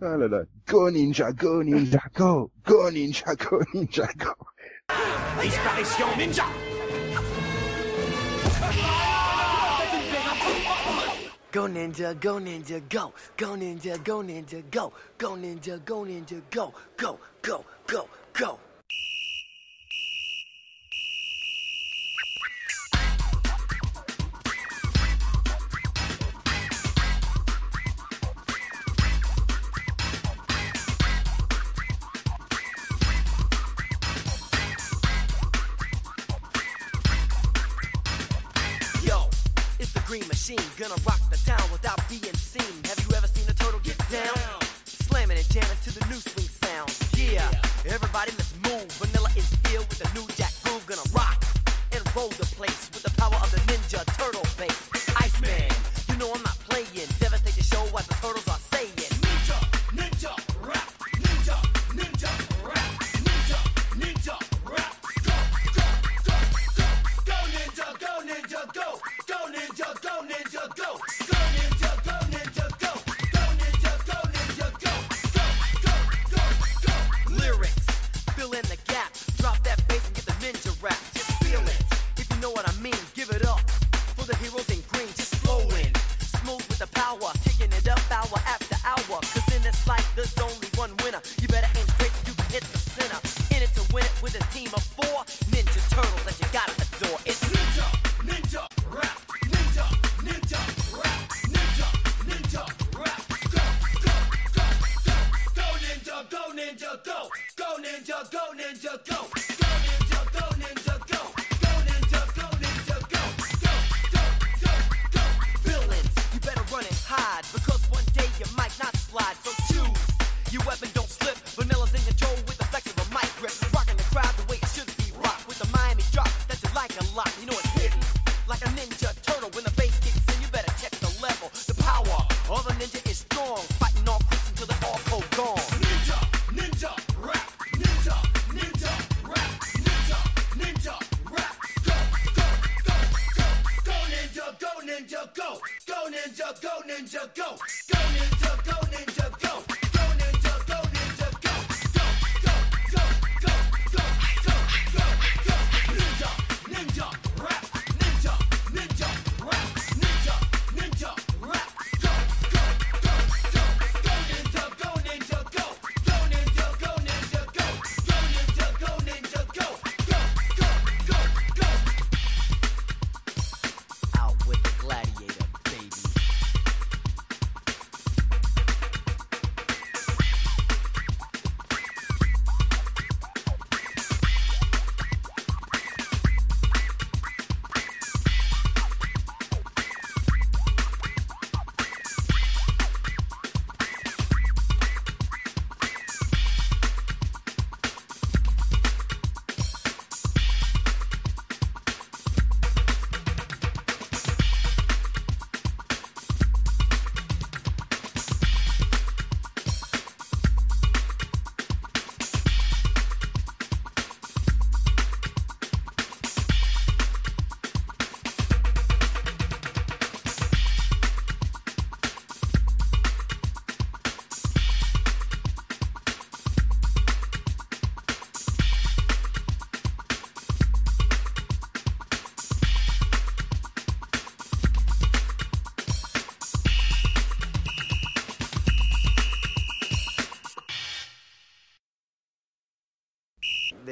Ah là là. Go ninja, go ninja, go. Go ninja, go ninja, go. Disparition ninja Go ninja, go ninja, go. Go ninja, go ninja, go. Go ninja, go ninja, go. Go, go, go, go. Machine, gonna rock the town without being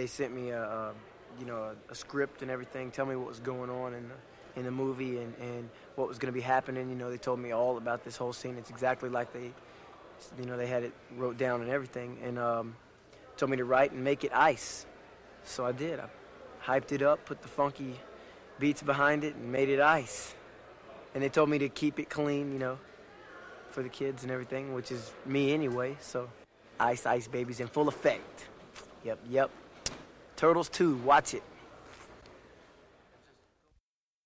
they sent me a, a you know a, a, script and everything, tell me what was going on in the, in the movie and, and what was going to be happening. You know, they told me all about this whole scene. It's exactly like they you know they had it wrote down and everything, and um, told me to write and make it ice. So I did. I hyped it up, put the funky beats behind it, and made it ice. And they told me to keep it clean, you know, for the kids and everything, which is me anyway. So, ice, ice, babies in full effect. Yep, yep. Turtles 2, watch it.